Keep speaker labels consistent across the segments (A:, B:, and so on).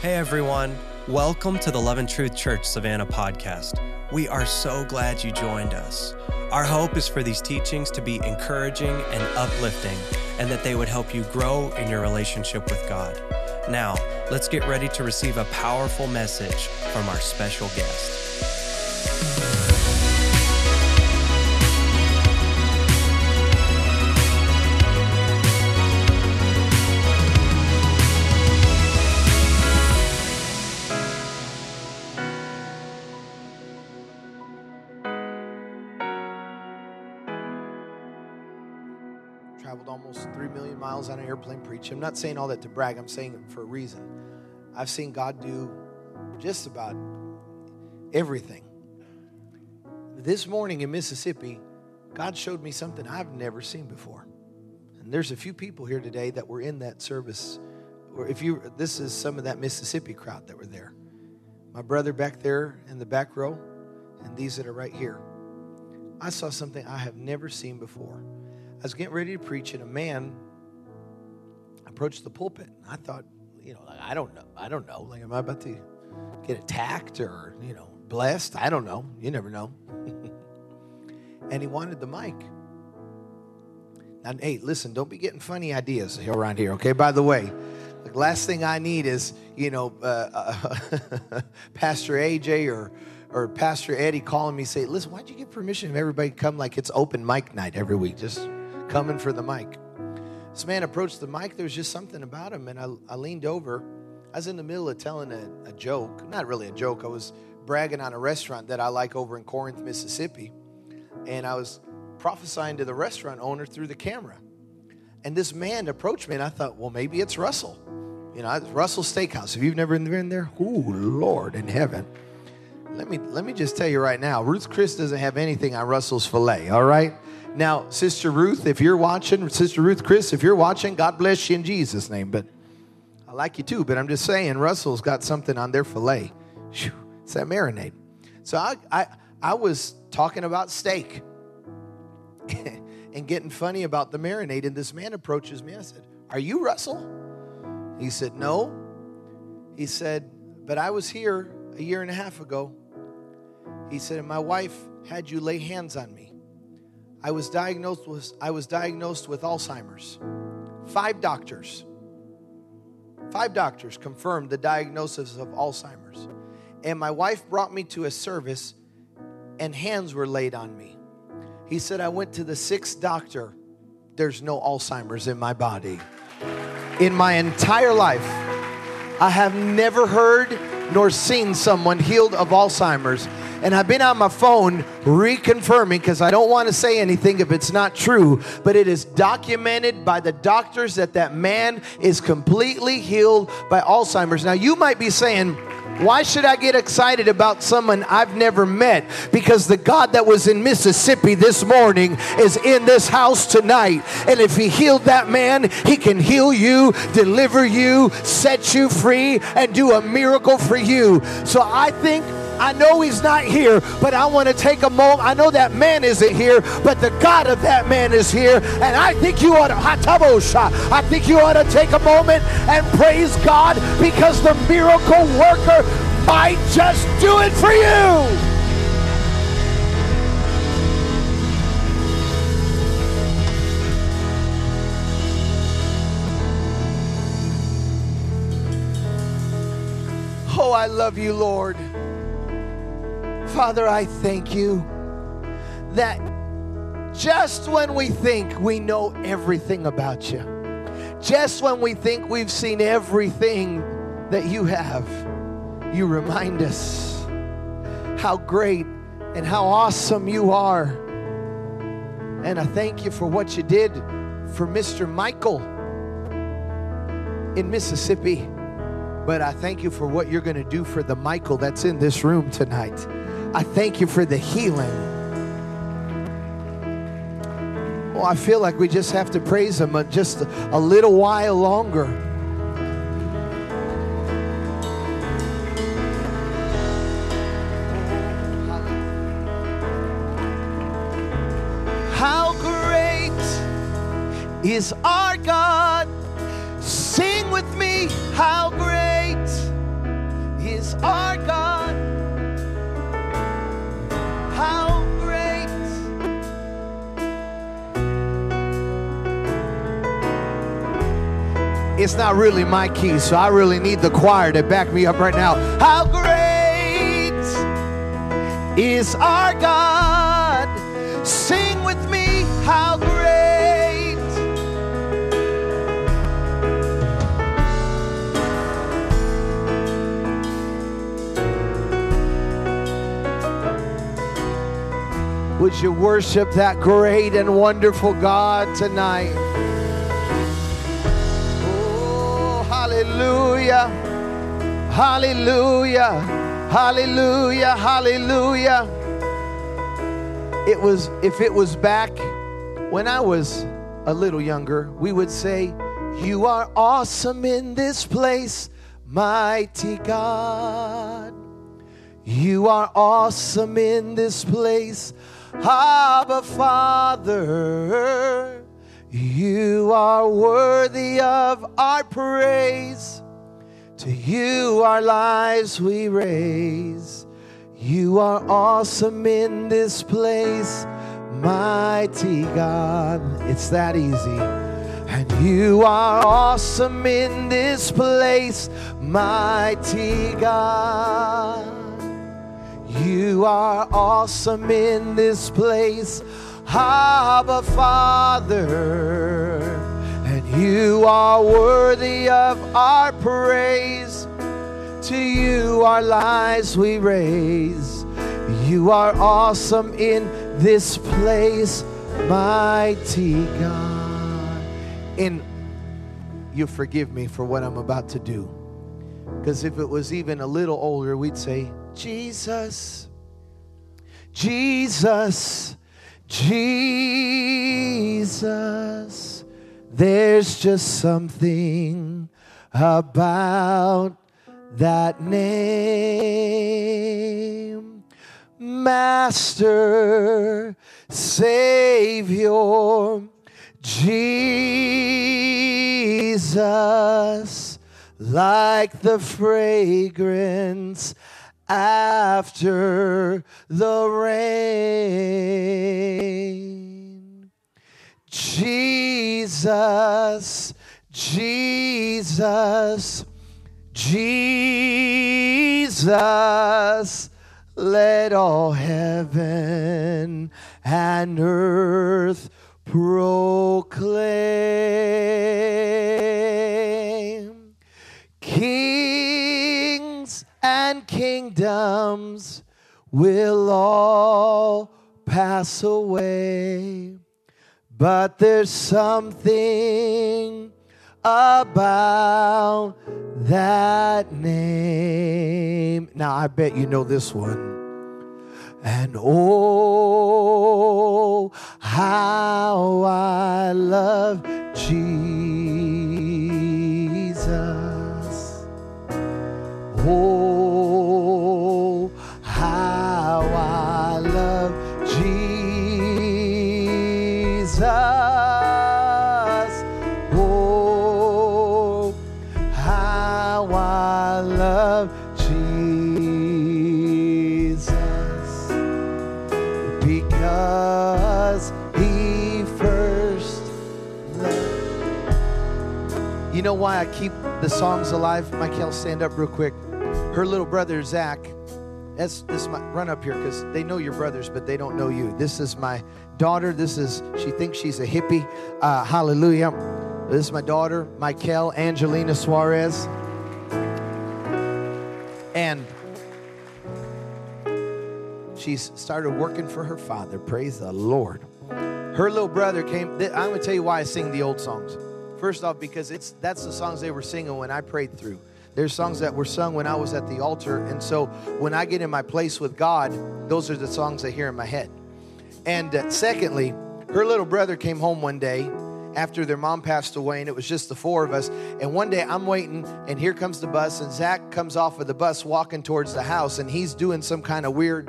A: Hey everyone, welcome to the Love and Truth Church Savannah podcast. We are so glad you joined us. Our hope is for these teachings to be encouraging and uplifting, and that they would help you grow in your relationship with God. Now, let's get ready to receive a powerful message from our special guest.
B: Preaching. I'm not saying all that to brag, I'm saying it for a reason. I've seen God do just about everything. This morning in Mississippi, God showed me something I've never seen before. And there's a few people here today that were in that service. Or if you this is some of that Mississippi crowd that were there. My brother back there in the back row, and these that are right here. I saw something I have never seen before. I was getting ready to preach, and a man approached the pulpit. I thought, you know, I don't know. I don't know. Like, am I about to get attacked or, you know, blessed? I don't know. You never know. and he wanted the mic. Now, hey, listen, don't be getting funny ideas around here, okay? By the way, the last thing I need is, you know, uh, uh, Pastor AJ or or Pastor Eddie calling me say, "Listen, why'd you get permission of everybody to come like it's open mic night every week? Just coming for the mic." This man approached the mic. There was just something about him, and I, I leaned over. I was in the middle of telling a, a joke, not really a joke. I was bragging on a restaurant that I like over in Corinth, Mississippi, and I was prophesying to the restaurant owner through the camera. And this man approached me, and I thought, well, maybe it's Russell. You know, Russell Steakhouse. If you've never been there, oh Lord in heaven. Let me let me just tell you right now, Ruth Chris doesn't have anything on Russell's filet. All right. Now, Sister Ruth, if you're watching, Sister Ruth Chris, if you're watching, God bless you in Jesus' name. But I like you too. But I'm just saying, Russell's got something on their filet. Whew, it's that marinade. So I I I was talking about steak. and getting funny about the marinade. And this man approaches me. I said, Are you Russell? He said, No. He said, But I was here a year and a half ago. He said, and my wife had you lay hands on me. I was diagnosed with I was diagnosed with Alzheimer's. Five doctors. Five doctors confirmed the diagnosis of Alzheimer's. And my wife brought me to a service and hands were laid on me. He said, I went to the sixth doctor. There's no Alzheimer's in my body. In my entire life, I have never heard nor seen someone healed of Alzheimer's. And I've been on my phone reconfirming because I don't want to say anything if it's not true, but it is documented by the doctors that that man is completely healed by Alzheimer's. Now, you might be saying, why should I get excited about someone I've never met? Because the God that was in Mississippi this morning is in this house tonight. And if He healed that man, He can heal you, deliver you, set you free, and do a miracle for you. So I think. I know he's not here, but I want to take a moment. I know that man isn't here, but the God of that man is here. And I think you ought to, I think you ought to take a moment and praise God because the miracle worker might just do it for you. Oh, I love you, Lord. Father, I thank you that just when we think we know everything about you, just when we think we've seen everything that you have, you remind us how great and how awesome you are. And I thank you for what you did for Mr. Michael in Mississippi. But I thank you for what you're going to do for the Michael that's in this room tonight. I thank you for the healing. Well, I feel like we just have to praise him just a little while longer. How great is our God? Sing with me, how great it's not really my key, so I really need the choir to back me up right now. How great is our God? Sing with me, how great. Would you worship that great and wonderful God tonight? Hallelujah. Hallelujah. Hallelujah. Hallelujah. It was, if it was back when I was a little younger, we would say, You are awesome in this place, mighty God. You are awesome in this place, Abba Father. You are worthy of our praise. To you our lives we raise. You are awesome in this place, mighty God. It's that easy. And you are awesome in this place, mighty God. You are awesome in this place, Abba Father. And you are worthy of our praise. To you our lives we raise. You are awesome in this place, mighty God. And you forgive me for what I'm about to do. Because if it was even a little older, we'd say, Jesus, Jesus, Jesus. There's just something about that name. Master, Savior, Jesus, like the fragrance after the rain. Jesus, Jesus, Jesus, let all heaven and earth proclaim. Kings and kingdoms will all pass away, but there's something about that name. Now, I bet you know this one. And oh, how I love Jesus. Oh, how I love Jesus. Oh, how I love Jesus. Because he first loved. You know why I keep the songs alive? Michael, stand up real quick. Her little brother, Zach, that's this my run up here because they know your brothers, but they don't know you. This is my daughter. This is she thinks she's a hippie. Uh, hallelujah. This is my daughter, Michael Angelina Suarez. And she's started working for her father. Praise the Lord. Her little brother came. I'm going to tell you why I sing the old songs. First off, because it's that's the songs they were singing when I prayed through. There's songs that were sung when I was at the altar, and so when I get in my place with God, those are the songs I hear in my head. And uh, secondly, her little brother came home one day after their mom passed away, and it was just the four of us. And one day I'm waiting, and here comes the bus, and Zach comes off of the bus walking towards the house, and he's doing some kind of weird.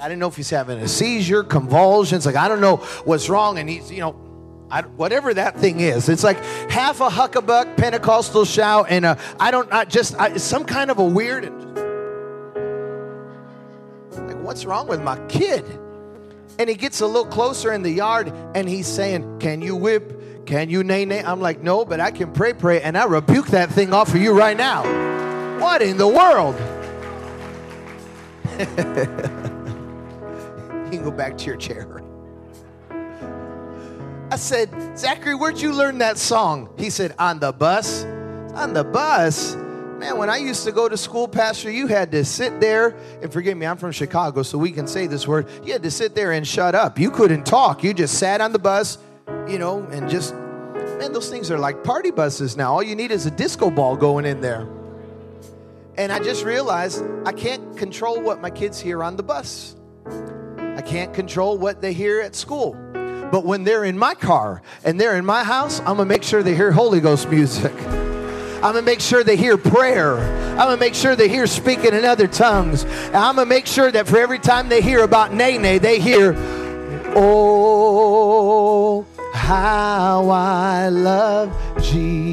B: I didn't know if he's having a seizure, convulsions. Like I don't know what's wrong, and he's you know. I, whatever that thing is, it's like half a huckabuck Pentecostal shout, and a, I don't, I just I, some kind of a weird. Like, what's wrong with my kid? And he gets a little closer in the yard and he's saying, Can you whip? Can you nay nay? I'm like, no, but I can pray, pray, and I rebuke that thing off of you right now. What in the world? you can go back to your chair. I said, Zachary, where'd you learn that song? He said, on the bus. On the bus? Man, when I used to go to school, Pastor, you had to sit there, and forgive me, I'm from Chicago, so we can say this word. You had to sit there and shut up. You couldn't talk. You just sat on the bus, you know, and just, man, those things are like party buses now. All you need is a disco ball going in there. And I just realized I can't control what my kids hear on the bus. I can't control what they hear at school. But when they're in my car and they're in my house, I'm gonna make sure they hear Holy Ghost music. I'm gonna make sure they hear prayer. I'm gonna make sure they hear speaking in other tongues. And I'm gonna make sure that for every time they hear about Nene, they hear, Oh, how I love Jesus.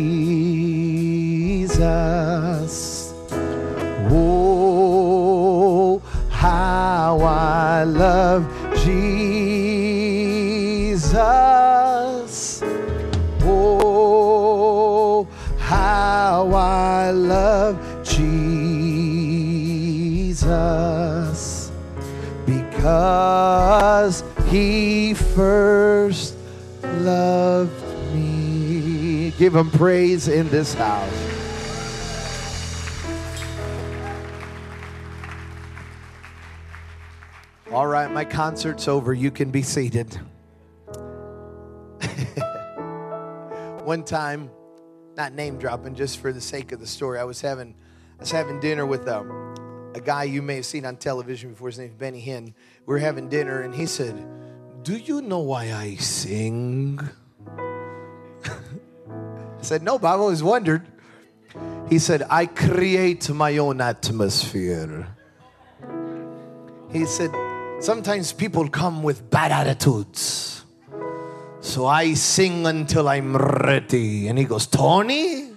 B: Oh, how I love Jesus. Oh, how I love Jesus. Because he first loved me. Give him praise in this house. All right, my concert's over. You can be seated. One time, not name dropping, just for the sake of the story, I was having, I was having dinner with a, a guy you may have seen on television before. His name's Benny Hinn. We were having dinner, and he said, "Do you know why I sing?" I said, "No, but I've always wondered." He said, "I create my own atmosphere." He said, Sometimes people come with bad attitudes. So I sing until I'm ready. And he goes, Tony,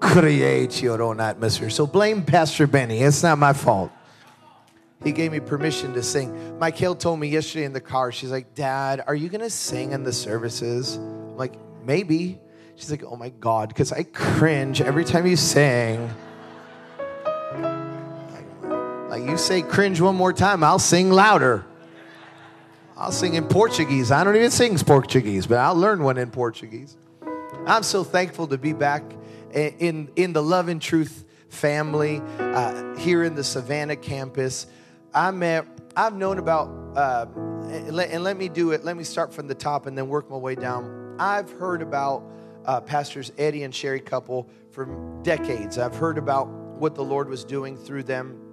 B: create your own atmosphere. So blame Pastor Benny. It's not my fault. He gave me permission to sing. Michael told me yesterday in the car, she's like, Dad, are you going to sing in the services? I'm like, maybe. She's like, oh my God, because I cringe every time you sing. Like you say cringe one more time, I'll sing louder. I'll sing in Portuguese. I don't even sing Portuguese, but I'll learn one in Portuguese. I'm so thankful to be back in, in the Love and Truth family uh, here in the Savannah campus. I'm at, I've known about, uh, and, let, and, let, me do it, let me start from the top and then work my way down. I've heard about uh, Pastors Eddie and Sherry Cupples for decades. I've heard about what the Lord was doing through them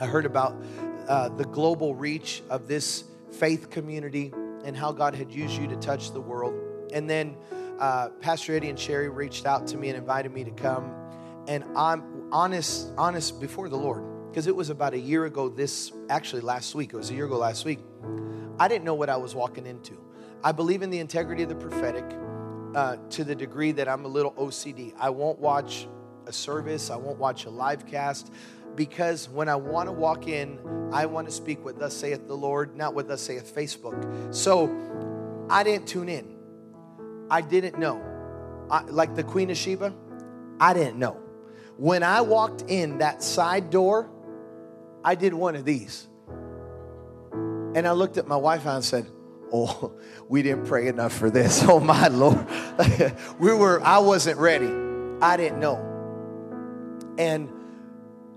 B: I heard about uh, the global reach of this faith community and how God had used you to touch the world. And then uh, Pastor Eddie and Sherry reached out to me and invited me to come. And I'm honest, honest before the Lord, because it was about a year ago. This actually last week. It was a year ago last week. I didn't know what I was walking into. I believe in the integrity of the prophetic uh, to the degree that I'm a little OCD. I won't watch a service. I won't watch a live cast because when I want to walk in, I want to speak what thus saith the Lord, not what thus saith Facebook. So I didn't tune in. I didn't know. I, like the Queen of Sheba, I didn't know. When I walked in that side door, I did one of these. And I looked at my wife and I said, Oh, we didn't pray enough for this. Oh my Lord. we were, I wasn't ready. I didn't know. And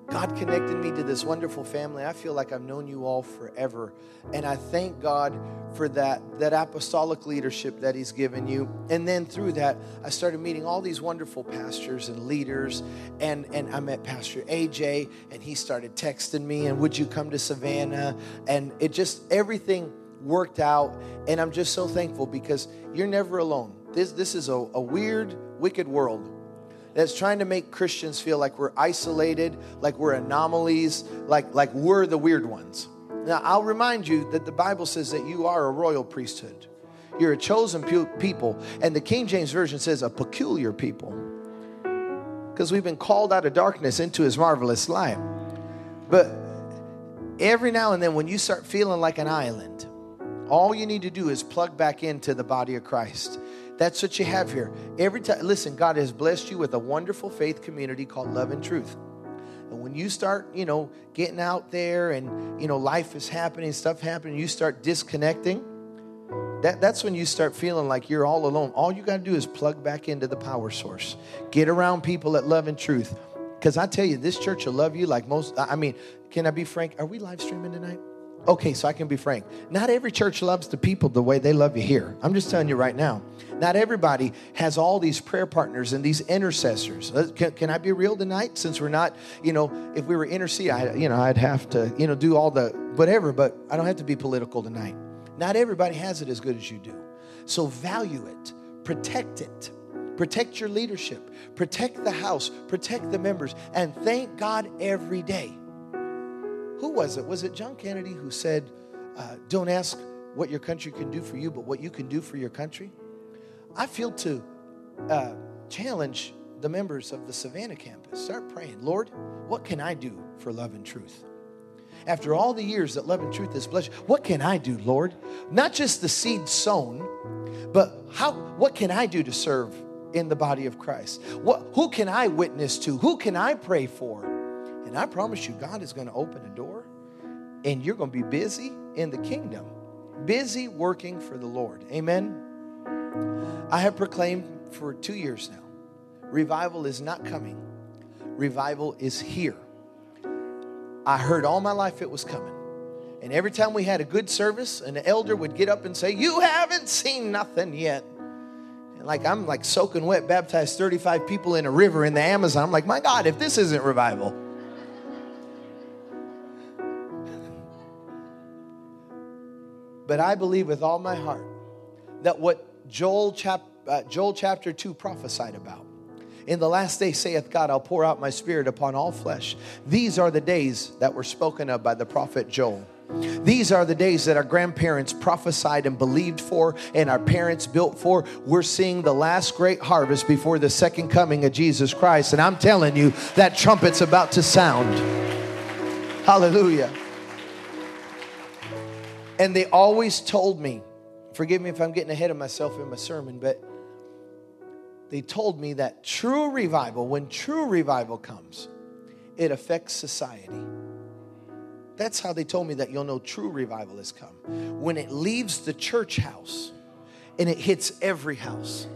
B: God connected me to this wonderful family. I feel like I've known you all forever. And I thank God for that, that apostolic leadership that He's given you. And then through that, I started meeting all these wonderful pastors and leaders. And, and I met Pastor AJ, and he started texting me, and would you come to Savannah? And it just, everything worked out. And I'm just so thankful because you're never alone. This, this is a, a weird, wicked world that's trying to make Christians feel like we're isolated, like we're anomalies, like, like we're the weird ones. Now, I'll remind you that the Bible says that you are a royal priesthood. You're a chosen people. And the King James Version says a peculiar people. Because we've been called out of darkness into his marvelous light. But every now and then, when you start feeling like an island, all you need to do is plug back into the body of Christ That's what you have here. Every time, listen, God has blessed you with a wonderful faith community called Love and Truth. And when you start, you know, getting out there and, you know, life is happening, stuff happening, you start disconnecting, that, that's when you start feeling like you're all alone. All you got to do is plug back into the power source. Get around people that love and truth. Because I tell you, this church will love you like most. I mean, can I be frank? Are we live streaming tonight? Okay, so I can be frank. Not every church loves the people the way they love you here. I'm just telling you right now. Not everybody has all these prayer partners and these intercessors. Uh, can, can I be real tonight? Since we're not, you know, if we were intercede, I, you know, I'd have to, you know, do all the whatever. But I don't have to be political tonight. Not everybody has it as good as you do. So value it, protect it, protect your leadership, protect the house, protect the members, and thank God every day. Who was it? Was it John Kennedy who said, uh, Don't ask what your country can do for you, but what you can do for your country? I feel to uh, challenge the members of the Savannah campus. Start praying, Lord, what can I do for love and truth? After all the years that love and truth has blessed, what can I do, Lord? Not just the seed sown, but how what can I do to serve in the body of Christ? What who can I witness to? Who can I pray for? And I promise you, God is going to open a door and you're going to be busy in the kingdom, busy working for the Lord. Amen. I have proclaimed for two years now revival is not coming, revival is here. I heard all my life it was coming. And every time we had a good service, an elder would get up and say, You haven't seen nothing yet. And like I'm like soaking wet, baptized 35 people in a river in the Amazon. I'm like, My God, if this isn't revival. But I believe with all my heart that what Joel, chap, uh, Joel chapter 2 prophesied about in the last day, saith God, I'll pour out my spirit upon all flesh. These are the days that were spoken of by the prophet Joel. These are the days that our grandparents prophesied and believed for, and our parents built for. We're seeing the last great harvest before the second coming of Jesus Christ. And I'm telling you, that trumpet's about to sound. Hallelujah. And they always told me, forgive me if I'm getting ahead of myself in my sermon, but they told me that true revival, when true revival comes, it affects society. That's how they told me that you'll know true revival has come. When it leaves the church house and it hits every house.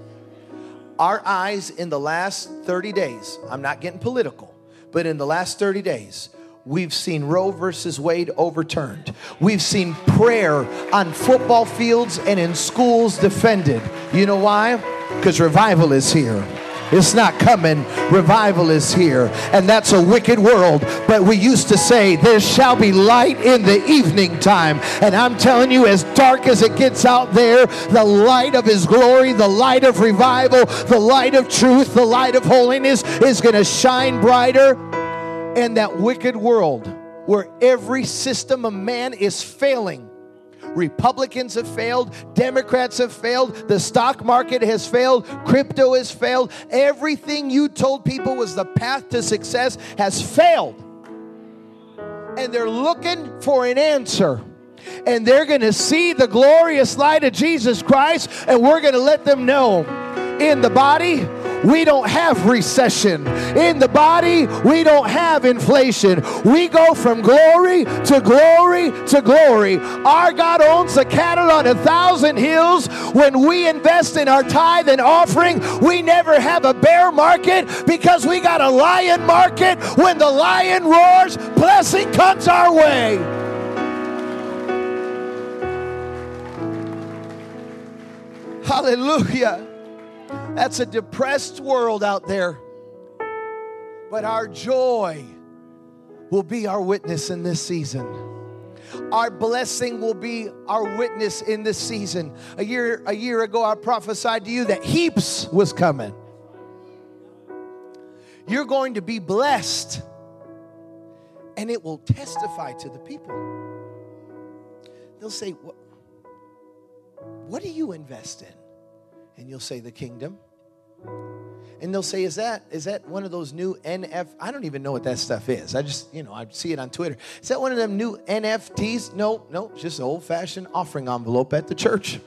B: Our eyes in the last 30 days, I'm not getting political, but in the last 30 days, We've seen Roe versus Wade overturned. We've seen prayer on football fields and in schools defended. You know why? Because revival is here. It's not coming. Revival is here. And that's a wicked world. But we used to say, There shall be light in the evening time. And I'm telling you, as dark as it gets out there, the light of His glory, the light of revival, the light of truth, the light of holiness is going to shine brighter. And that wicked world where every system of man is failing Republicans have failed, Democrats have failed, the stock market has failed, crypto has failed. Everything you told people was the path to success has failed. And they're looking for an answer. And they're going to see the glorious light of Jesus Christ, and we're going to let them know in the body we don't have recession. In the body, we don't have inflation. We go from glory to glory to glory. Our God owns the cattle on a thousand hills. When we invest in our tithe and offering, we never have a bear market because we got a lion market. When the lion roars, blessing comes our way. Hallelujah. That's a depressed world out there. But our joy will be our witness in this season. Our blessing will be our witness in this season. A year, a year ago, I prophesied to you that heaps was coming. You're going to be blessed, and it will testify to the people. They'll say, What, what do you invest in? and you'll say the kingdom. And they'll say, "Is that is that one of those new NF? I don't even know what that stuff is. I just you know I see it on Twitter. Is that one of them new NFTs? No, no, just an old-fashioned offering envelope at the church.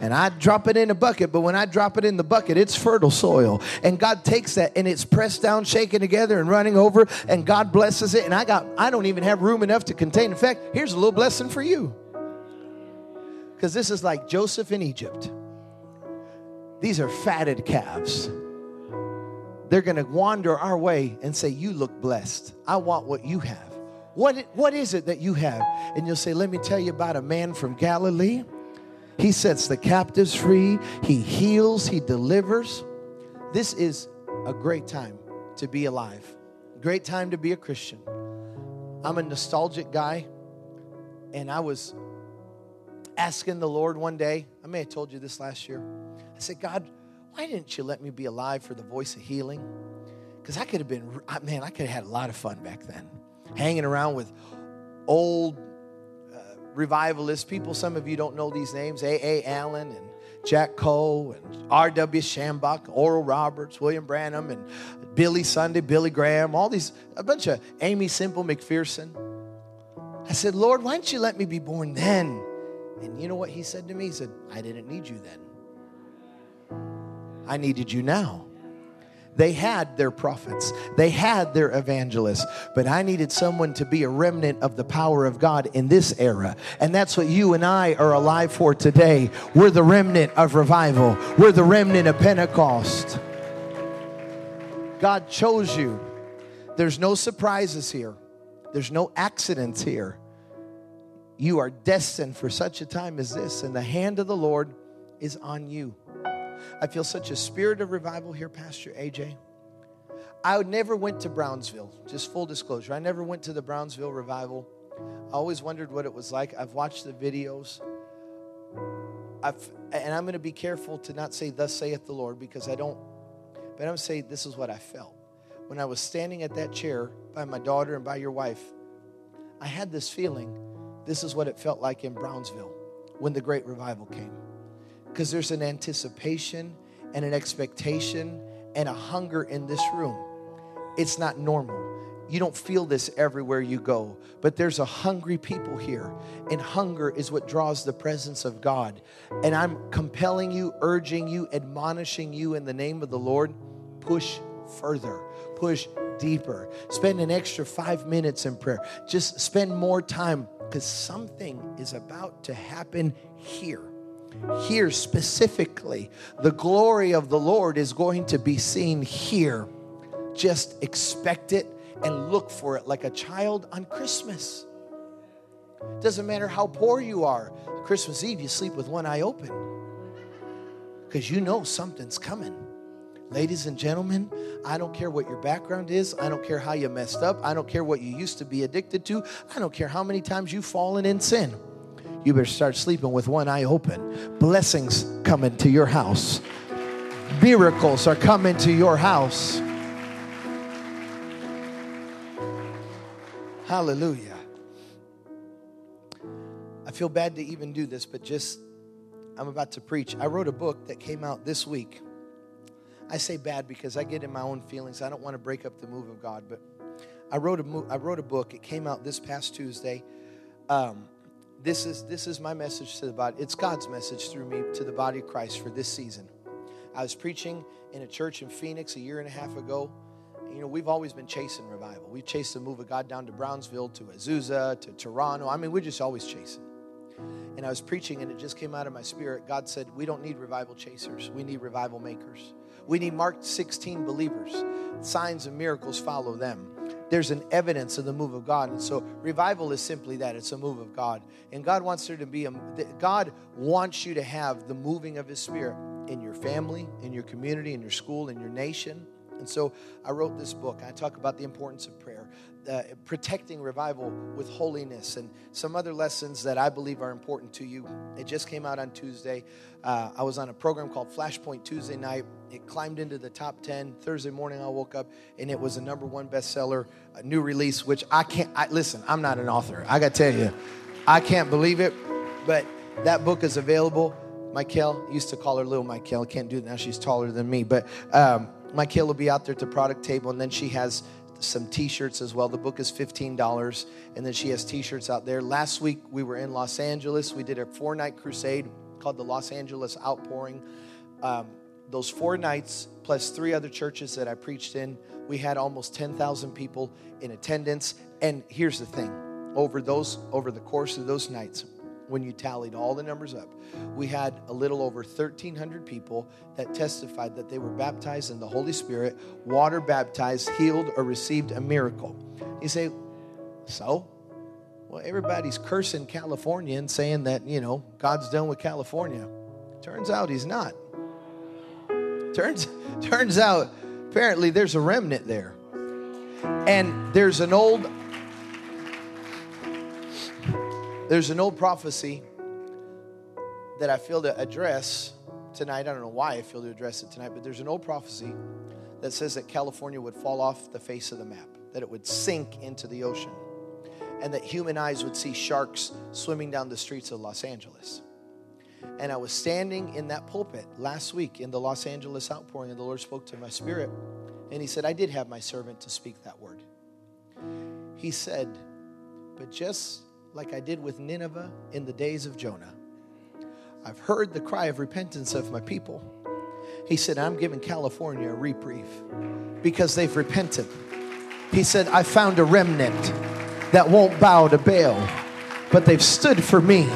B: and I drop it in a bucket, but when I drop it in the bucket, it's fertile soil. And God takes that and it's pressed down, shaken together, and running over, and God blesses it. And I got I don't even have room enough to contain. In fact, here's a little blessing for you. Because this is like Joseph in Egypt. These are fatted calves. They're gonna wander our way and say, You look blessed. I want what you have. What, what is it that you have? And you'll say, Let me tell you about a man from Galilee he sets the captives free, He heals, He delivers. This is a great time to be alive, great time to be a Christian. I'm a nostalgic guy, and I was asking the Lord one day. I may have told you this last year. I said, God, why didn't you let me be alive for the voice of healing? Because I could have been, man, I could have had a lot of fun back then, hanging around with old uh, revivalists, people, some of you don't know these names, A.A. Allen and Jack Coe and R.W. Schambach, Oral Roberts, William Branham, and Billy Sunday, Billy Graham, all these, a bunch of Aimee Semple McPherson. I said, Lord, why didn't you let me be born then? And you know what he said to me? He said, I didn't need you then. I needed you now. They had their prophets, they had their evangelists, but I needed someone to be a remnant of the power of God in this era. And that's what you and I are alive for today. We're the remnant of revival, we're the remnant of Pentecost. God chose you. There's no surprises here, there's no accidents here. You are destined for such a time as this, and the hand of the Lord is on you. I feel such a spirit of revival here, Pastor AJ. I never went to Brownsville, just full disclosure. I never went to the Brownsville revival. I always wondered what it was like. I've watched the videos. I've, and I'm going to be careful to not say, Thus saith the Lord, because I don't, but I'm going to say, This is what I felt. When I was standing at that chair by my daughter and by your wife, I had this feeling this is what it felt like in Brownsville when the great revival came because there's an anticipation and an expectation and a hunger in this room. It's not normal. You don't feel this everywhere you go, but there's a hungry people here, and hunger is what draws the presence of God. And I'm compelling you, urging you, admonishing you in the name of the Lord push further, push deeper. Spend an extra five minutes in prayer. Just spend more time because something is about to happen here here specifically. The glory of the Lord is going to be seen here. Just expect it and look for it like a child on Christmas. Doesn't matter how poor you are. Christmas Eve, you sleep with one eye open because you know something's coming. Ladies and gentlemen, I don't care what your background is. I don't care how you messed up. I don't care what you used to be addicted to. I don't care how many times you've fallen in sin you better start sleeping with one eye open. Blessings coming to your house, miracles are coming to your house. Hallelujah. I feel bad to even do this, but just I'm about to preach. I wrote a book that came out this week. I say bad because I get in my own feelings. I don't want to break up the move of God, but I wrote a, I wrote a book. It came out this past Tuesday. Um, this is this is my message to the body. It's God's message through me to the body of Christ for this season. I was preaching in a church in Phoenix a year and a half ago. You know, we've always been chasing revival. We've chased the move of God down to Brownsville, to Azusa, to Toronto. I mean, we're just always chasing. And I was preaching, and it just came out of my spirit. God said, We don't need revival chasers, we need revival makers. We need Mark 16 believers. Signs and miracles follow them there's an evidence of the move of God. And so revival is simply that it's a move of God. And God wants there to be a God wants you to have the moving of his spirit in your family, in your community, in your school, in your nation. And so I wrote this book. I talk about the importance of prayer, uh, protecting revival with holiness, and some other lessons that I believe are important to you. It just came out on Tuesday. Uh, I was on a program called Flashpoint Tuesday night. It climbed into the top 10. Thursday morning, I woke up and it was a number one bestseller, a new release, which I can't, I, listen, I'm not an author. I got to tell you, I can't believe it, but that book is available. Michael used to call her little Michael. Can't do it now. She's taller than me. But um, Michael will be out there at the product table, and then she has some t-shirts as well. The book is $15, and then she has t-shirts out there. Last week we were in Los Angeles. We did a four-night crusade called the Los Angeles Outpouring. Um, those four nights, plus three other churches that I preached in, we had almost 10,000 people in attendance. And here's the thing over those over the course of those nights when you tallied all the numbers up we had a little over 1300 people that testified that they were baptized in the holy spirit water baptized healed or received a miracle. You say so? Well everybody's cursing california and saying that you know god's done with california. Turns out he's not. Turns turns out apparently there's a remnant there. And there's an old there's an old prophecy that I feel to address tonight. I don't know why I feel to address it tonight, but there's an old prophecy that says that California would fall off the face of the map, that it would sink into the ocean, and that human eyes would see sharks swimming down the streets of Los Angeles. And I was standing in that pulpit last week in the Los Angeles outpouring, and the Lord spoke to my spirit, and He said, I did have my servant to speak that word. He said, But just like I did with Nineveh in the days of Jonah. I've heard the cry of repentance of my people. He said, I'm giving California a reprieve because they've repented. He said, I found a remnant that won't bow to Baal, but they've stood for me.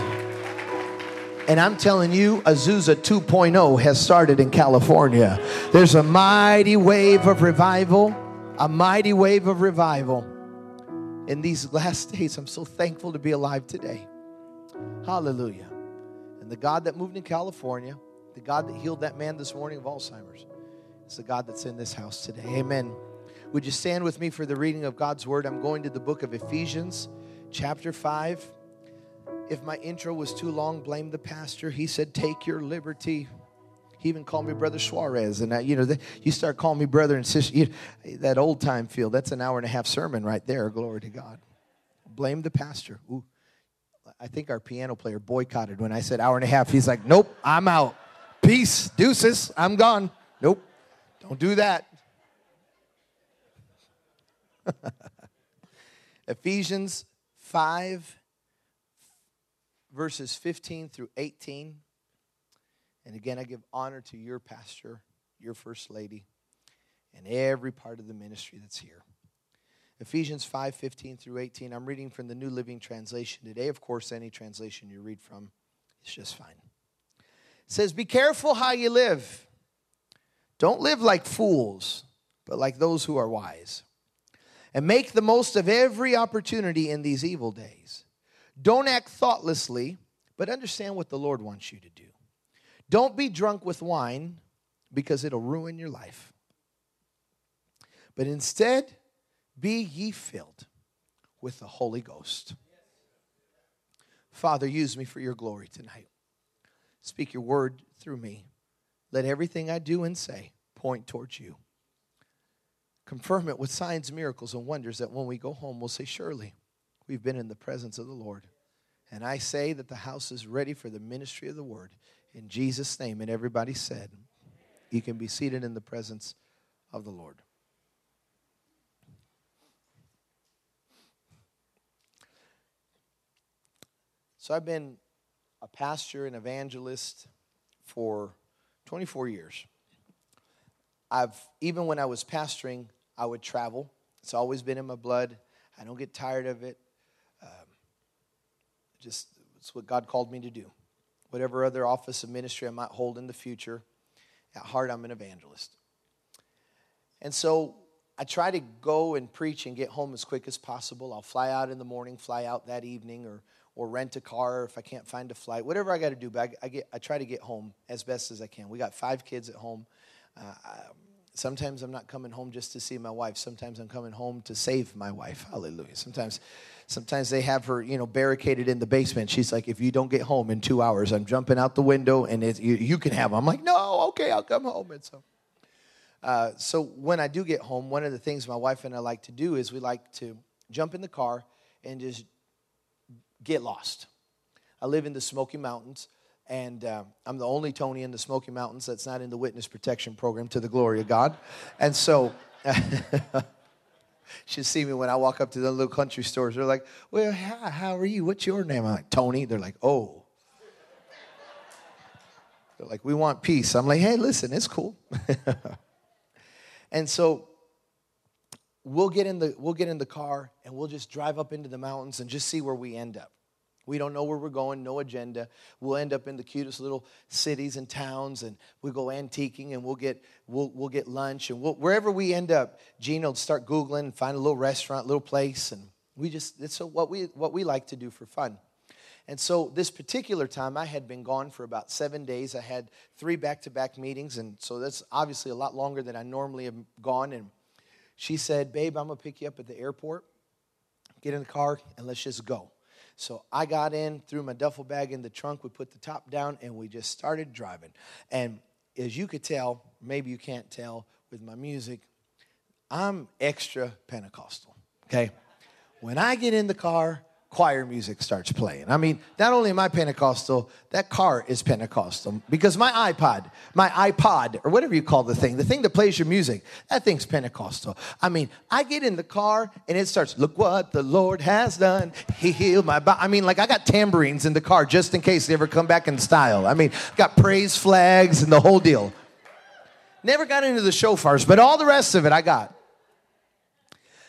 B: And I'm telling you, Azusa 2.0 has started in California. There's a mighty wave of revival, a mighty wave of revival in these last days. I'm so thankful to be alive today. Hallelujah. And the God that moved in California, the God that healed that man this morning of Alzheimer's, it's the God that's in this house today. Amen. Would you stand with me for the reading of God's word? I'm going to the book of Ephesians, chapter 5. If my intro was too long, blame the pastor. He said, Take your liberty. He even called me Brother Suarez. And, I, you know, the, you start calling me brother and sister. You, that old time feel, that's an hour and a half sermon right there. Glory to God. Blame the pastor. Ooh. I think our piano player boycotted when I said hour and a half. He's like, nope, I'm out. Peace, deuces, I'm gone. Nope, don't do that. Ephesians 5, verses 15 through 18. And again, I give honor to your pastor, your first lady, and every part of the ministry that's here. Ephesians 5 15 through 18. I'm reading from the New Living Translation today. Of course, any translation you read from is just fine. It says, Be careful how you live. Don't live like fools, but like those who are wise. And make the most of every opportunity in these evil days. Don't act thoughtlessly, but understand what the Lord wants you to do. Don't be drunk with wine because it'll ruin your life. But instead, be ye filled with the Holy Ghost. Father, use me for your glory tonight. Speak your word through me. Let everything I do and say point towards you. Confirm it with signs, miracles, and wonders that when we go home, we'll say, Surely we've been in the presence of the Lord. And I say that the house is ready for the ministry of the word. In Jesus' name. And everybody said, You can be seated in the presence of the Lord. So I've been a pastor and evangelist for 24 years. I've even when I was pastoring, I would travel. It's always been in my blood. I don't get tired of it. Um, just it's what God called me to do whatever other office of ministry I might hold in the future. At heart, I'm an evangelist. And so I try to go and preach and get home as quick as possible. I'll fly out in the morning, fly out that evening, or, or rent a car if I can't find a flight, whatever I got to do. But I, I, get, I try to get home as best as I can. We got five kids at home. Uh, sometimes I'm not coming home just to see my wife. Sometimes I'm coming home to save my wife. Hallelujah. Sometimes Sometimes they have her, you know, barricaded in the basement. She's like, if you don't get home in two hours, I'm jumping out the window and you, you, can have them. I'm like, no, okay, I'll come home. And so, uh, so when I do get home, one of the things my wife and I like to do is we like to jump in the car and just get lost. I live in the Smoky Mountains, and uh, I'm the only Tony in the Smoky Mountains that's not in the witness protection program to the glory of God. And so, should see me when I walk up to the little country stores. They're like, Well, how, how are you? What's your name? I'm like, Tony. They're like, Oh. They're like, we want peace. I'm like, hey, listen, it's cool. and so we'll get in the we'll get in the car and we'll just drive up into the mountains and just see where we end up. We don't know where we're going, no agenda. We'll end up in the cutest little cities and towns, and we go antiquing, and we'll get we'll, we'll get lunch, and we'll, wherever we end up, Gina will start googling and find a little restaurant, little place, and we just it's what we what we like to do for fun. And so this particular time, I had been gone for about seven days. I had three back-to-back meetings, and so that's obviously a lot longer than I normally have gone. And she said, "Babe, I'm gonna pick you up at the airport. Get in the car and let's just go." So I got in, threw my duffel bag in the trunk, we put the top down, and we just started driving. And as you could tell, maybe you can't tell with my music, I'm extra Pentecostal, okay? When I get in the car, choir music starts playing. I mean, not only am I Pentecostal, that car is Pentecostal because my iPod, my iPod, or whatever you call the thing, the thing that plays your music, that thing's Pentecostal. I mean, I get in the car and it starts, look what the Lord has done. He healed my body. I mean, like I got tambourines in the car just in case they ever come back in style. I mean, got praise flags and the whole deal. Never got into the shofars, but all the rest of it I got.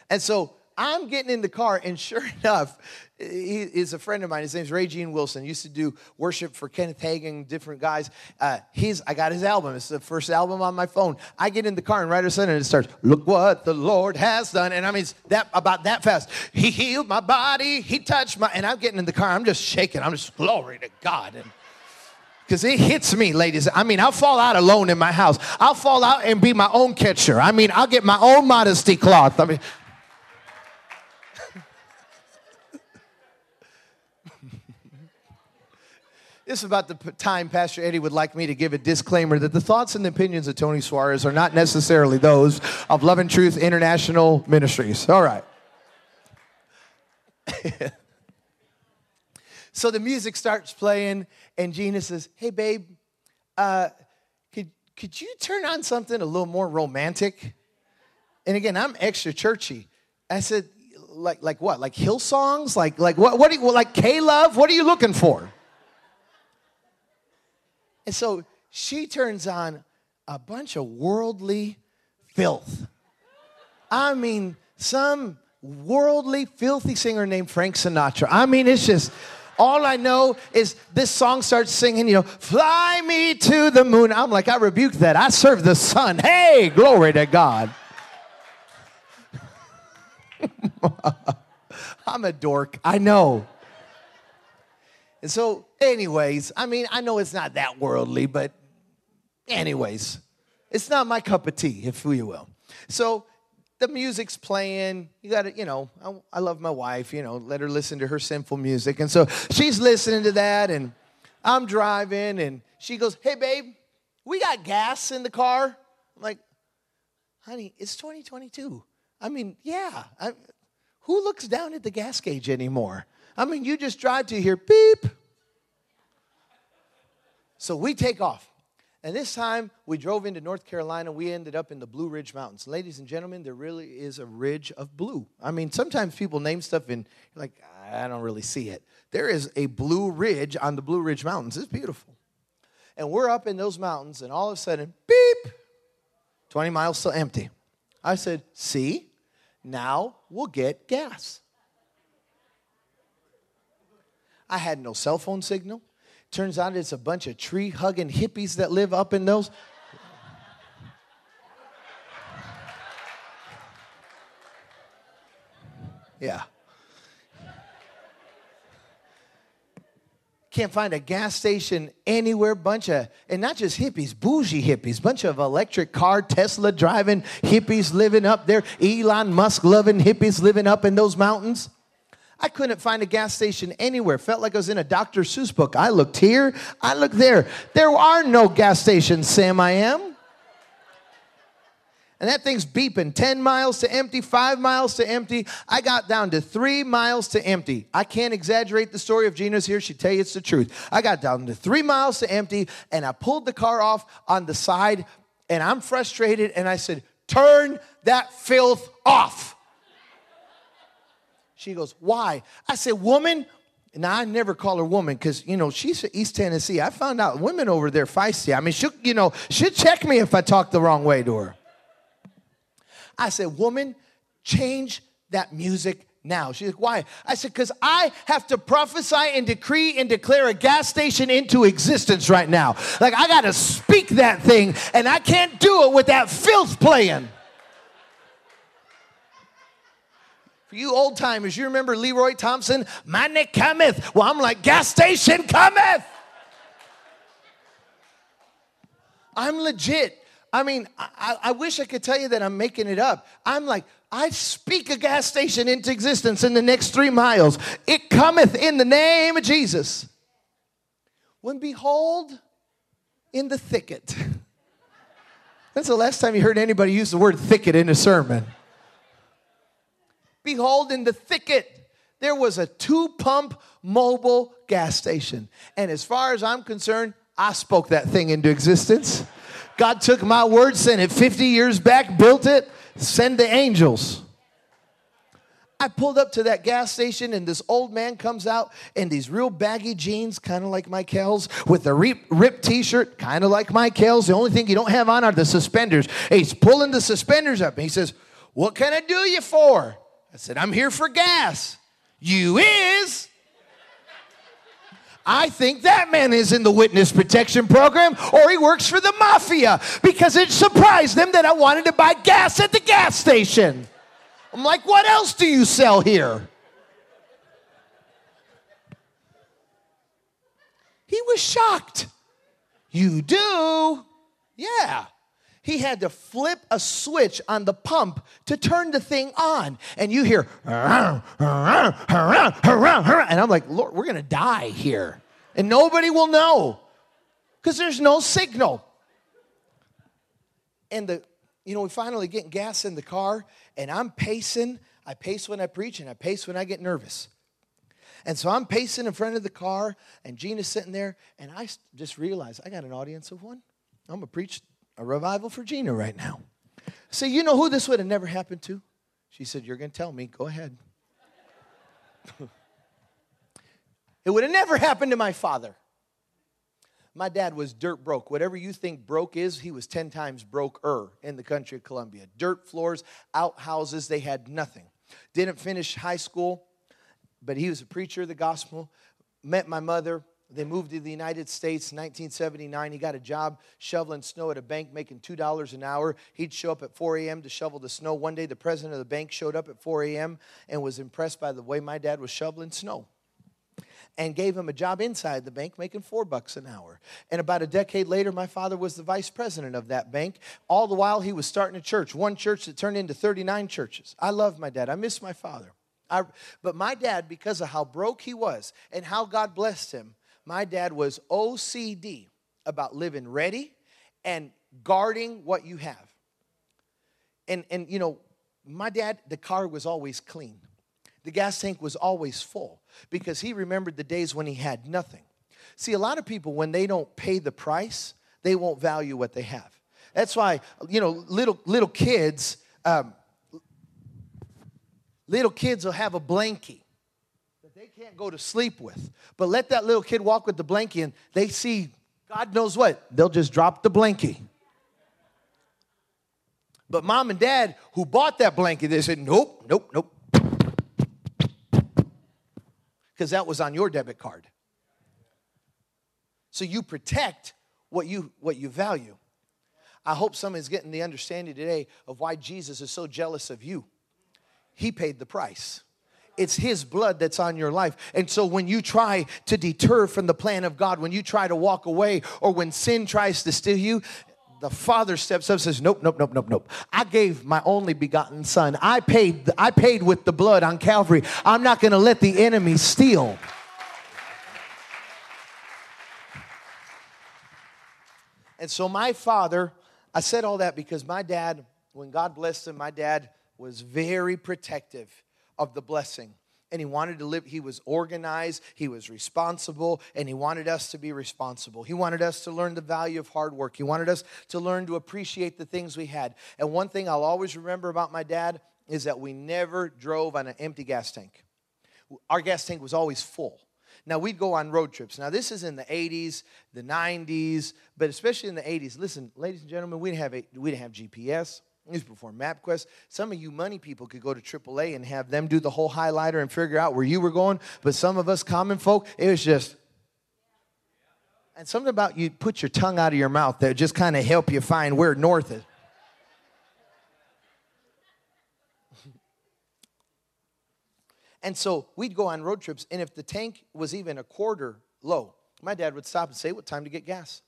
B: And so I'm getting in the car, and sure enough, he is a friend of mine. His name's Ray Gene Wilson. Used to do worship for Kenneth Hagin, different guys. Uh, he's I got his album. It's the first album on my phone. I get in the car and right of a sudden it starts. Look what the Lord has done, and I mean that about that fast. He healed my body. He touched my, and I'm getting in the car. I'm just shaking. I'm just glory to God and because it hits me, ladies. I mean, I'll fall out alone in my house. I'll fall out and be my own catcher. I mean, I'll get my own modesty cloth. I mean, This is about the time Pastor Eddie would like me to give a disclaimer that the thoughts and opinions of Tony Suarez are not necessarily those of Love and Truth International Ministries. All right. so the music starts playing, and Gina says, Hey, babe, uh, could, could you turn on something a little more romantic? And again, I'm extra churchy. I said, like, like what? Like Hillsongs? Like, like what? What? Do you, like K Love? What are you looking for? And so she turns on a bunch of worldly filth. I mean, some worldly, filthy singer named Frank Sinatra. I mean, it's just. All I know is this song starts singing, you know, fly me to the moon. I'm like, I rebuke that. I serve the sun. Hey, glory to God. I'm a dork. I know. And so, anyways, I mean, I know it's not that worldly, but anyways, it's not my cup of tea, if you will. So the music's playing. You got to, you know, I, I, love my wife, you know, let her listen to her sinful music. And so she's listening to that, and I'm driving, and she goes, Hey, babe, we got gas in the car. I'm like, honey, it's 2022. I mean, yeah. I, who looks down at the gas gauge anymore? I mean, you just drive to here, beep. So we take off. And this time we drove into North Carolina. We ended up in the Blue Ridge Mountains. Ladies and gentlemen, there really is a ridge of blue. I mean, sometimes people name stuff and like, I don't really see it. There is a blue ridge on the Blue Ridge Mountains. It's beautiful. And we're up in those mountains, and all of a sudden, beep, 20 miles still empty. I said, See, now we'll get gas. I had no cell phone signal. Turns out it's a bunch of tree hugging hippies that live up in those. Yeah. Can't find a gas station anywhere. Bunch of, and not just hippies, bougie hippies, bunch of electric car, Tesla driving hippies living up there, Elon Musk loving hippies living up in those mountains. I couldn't find a gas station anywhere. Felt like I was in a Dr. Seuss book. I looked here, I looked there. There are no gas stations, Sam I am. And that thing's beeping 10 miles to empty, five miles to empty. I got down to three miles to empty. I can't exaggerate the story. of Gina's here, she'd tell you it's the truth. I got down to three miles to empty, and I pulled the car off on the side, and I'm frustrated, and I said, Turn that filth off. She goes, Why? I said, Woman, Now I never call her woman because you know she's from East Tennessee. I found out women over there feisty. I mean, she you know she'll check me if I talk the wrong way to her. I said, woman, change that music now. She's like, why? I said, because I have to prophesy and decree and declare a gas station into existence right now. Like I got to speak that thing, and I can't do it with that filth playing. For you old timers, you remember Leroy Thompson? Money cometh. Well, I'm like, gas station cometh. I'm legit. I mean, I, I, wish I could tell you that I'm making it up. I'm like, I speak a gas station into existence in the next three miles. It cometh in the name of Jesus. When behold, in the thicket. That's the last time you heard anybody use the word thicket in a sermon. Behold, in the thicket, there was a two pump mobile gas station. And as far as I'm concerned, I spoke that thing into existence. God took my word, sent it 50 years back, built it, send the angels. I pulled up to that gas station, and this old man comes out in these real baggy jeans, kind of like my Michael's, with a ripped t shirt, kind of like my Michael's. The only thing you don't have on are the suspenders. He's pulling the suspenders up, and he says, What can I do you for? I said, I'm here for gas. You is? I think that man is in the witness protection program or he works for the mafia because it surprised them that I wanted to buy gas at the gas station. I'm like, what else do you sell here? He was shocked. You do? Yeah he had to flip a switch on the pump to turn the thing on. And you hear, and I'm like, Lord, we're going to die here. And nobody will know because there's no signal. And the, you know, we finally get gas in the car, and I'm pacing. I pace when I preach, and I pace when I get nervous. And so I'm pacing in front of the car, and Gina's sitting there, and I just realized I got an audience of one. I'm gonna preach a revival for Gina right now. See, you know who this would have never happened to? She said, You're going to tell me. Go ahead. it would have never happened to my father. My dad was dirt broke. Whatever you think broke is, he was 10 times broke-er in the country of Colombia. Dirt floors, outhouses, they had nothing. Didn't finish high school, but he was a preacher of the gospel. Met my mother, they moved to the United States in 1979. He got a job shoveling snow at a bank, making $2 an hour. He'd show up at 4 a.m. to shovel the snow. One day, the president of the bank showed up at 4 a.m. and was impressed by the way my dad was shoveling snow and gave him a job inside the bank making four bucks an hour. And about a decade later, my father was the vice president of that bank. All the while, he was starting a church, one church that turned into 39 churches. I love my dad. I miss my father. I, but my dad, because of how broke he was and how God blessed him, my dad was OCD about living ready and guarding what you have. And, and you know, my dad, the car was always clean. The gas tank was always full because he remembered the days when he had nothing. See, a lot of people, when they don't pay the price, they won't value what they have. That's why, you know, little, little kids, um, little kids will have a blankie can't go to sleep with. But let that little kid walk with the blankie and they see God knows what, they'll just drop the blankie. But mom and dad who bought that blanket, they said, nope, nope, nope. Because that was on your debit card. So you protect what you what you value. I hope someone's getting the understanding today of why Jesus is so jealous of you. He paid the price it's His blood that's on your life. And so when you try to deter from the plan of God, when you try to walk away, or when sin tries to steal you, the father steps up and says nope nope nope nope nope. I gave my only begotten son. I paid i paid with the blood on calvary. I'm not going to let the enemy steal. And so my father i said all that because my dad when god blessed him my dad was very protective of the blessing. And he wanted to live, he was organized, he was responsible, and he wanted us to be responsible. He wanted us to learn the value of hard work. He wanted us to learn to appreciate the things we had. And one thing I'll always remember about my dad is that we never drove on an empty gas tank. Our gas tank was always full. Now, we'd go on road trips. Now, this is in the 80s, the 90s, but especially in the 80s. Listen, ladies and gentlemen, we didn't have, a, we didn't have GPS. This before MapQuest. Some of you money people could go to AAA and have them do the whole highlighter and figure out where you were going. But some of us common folk, it was just. And something about you put your tongue out of your mouth that just kind of help you find where north is. and so we'd go on road trips, and if the tank was even a quarter low, my dad would stop and say, What time to get gas?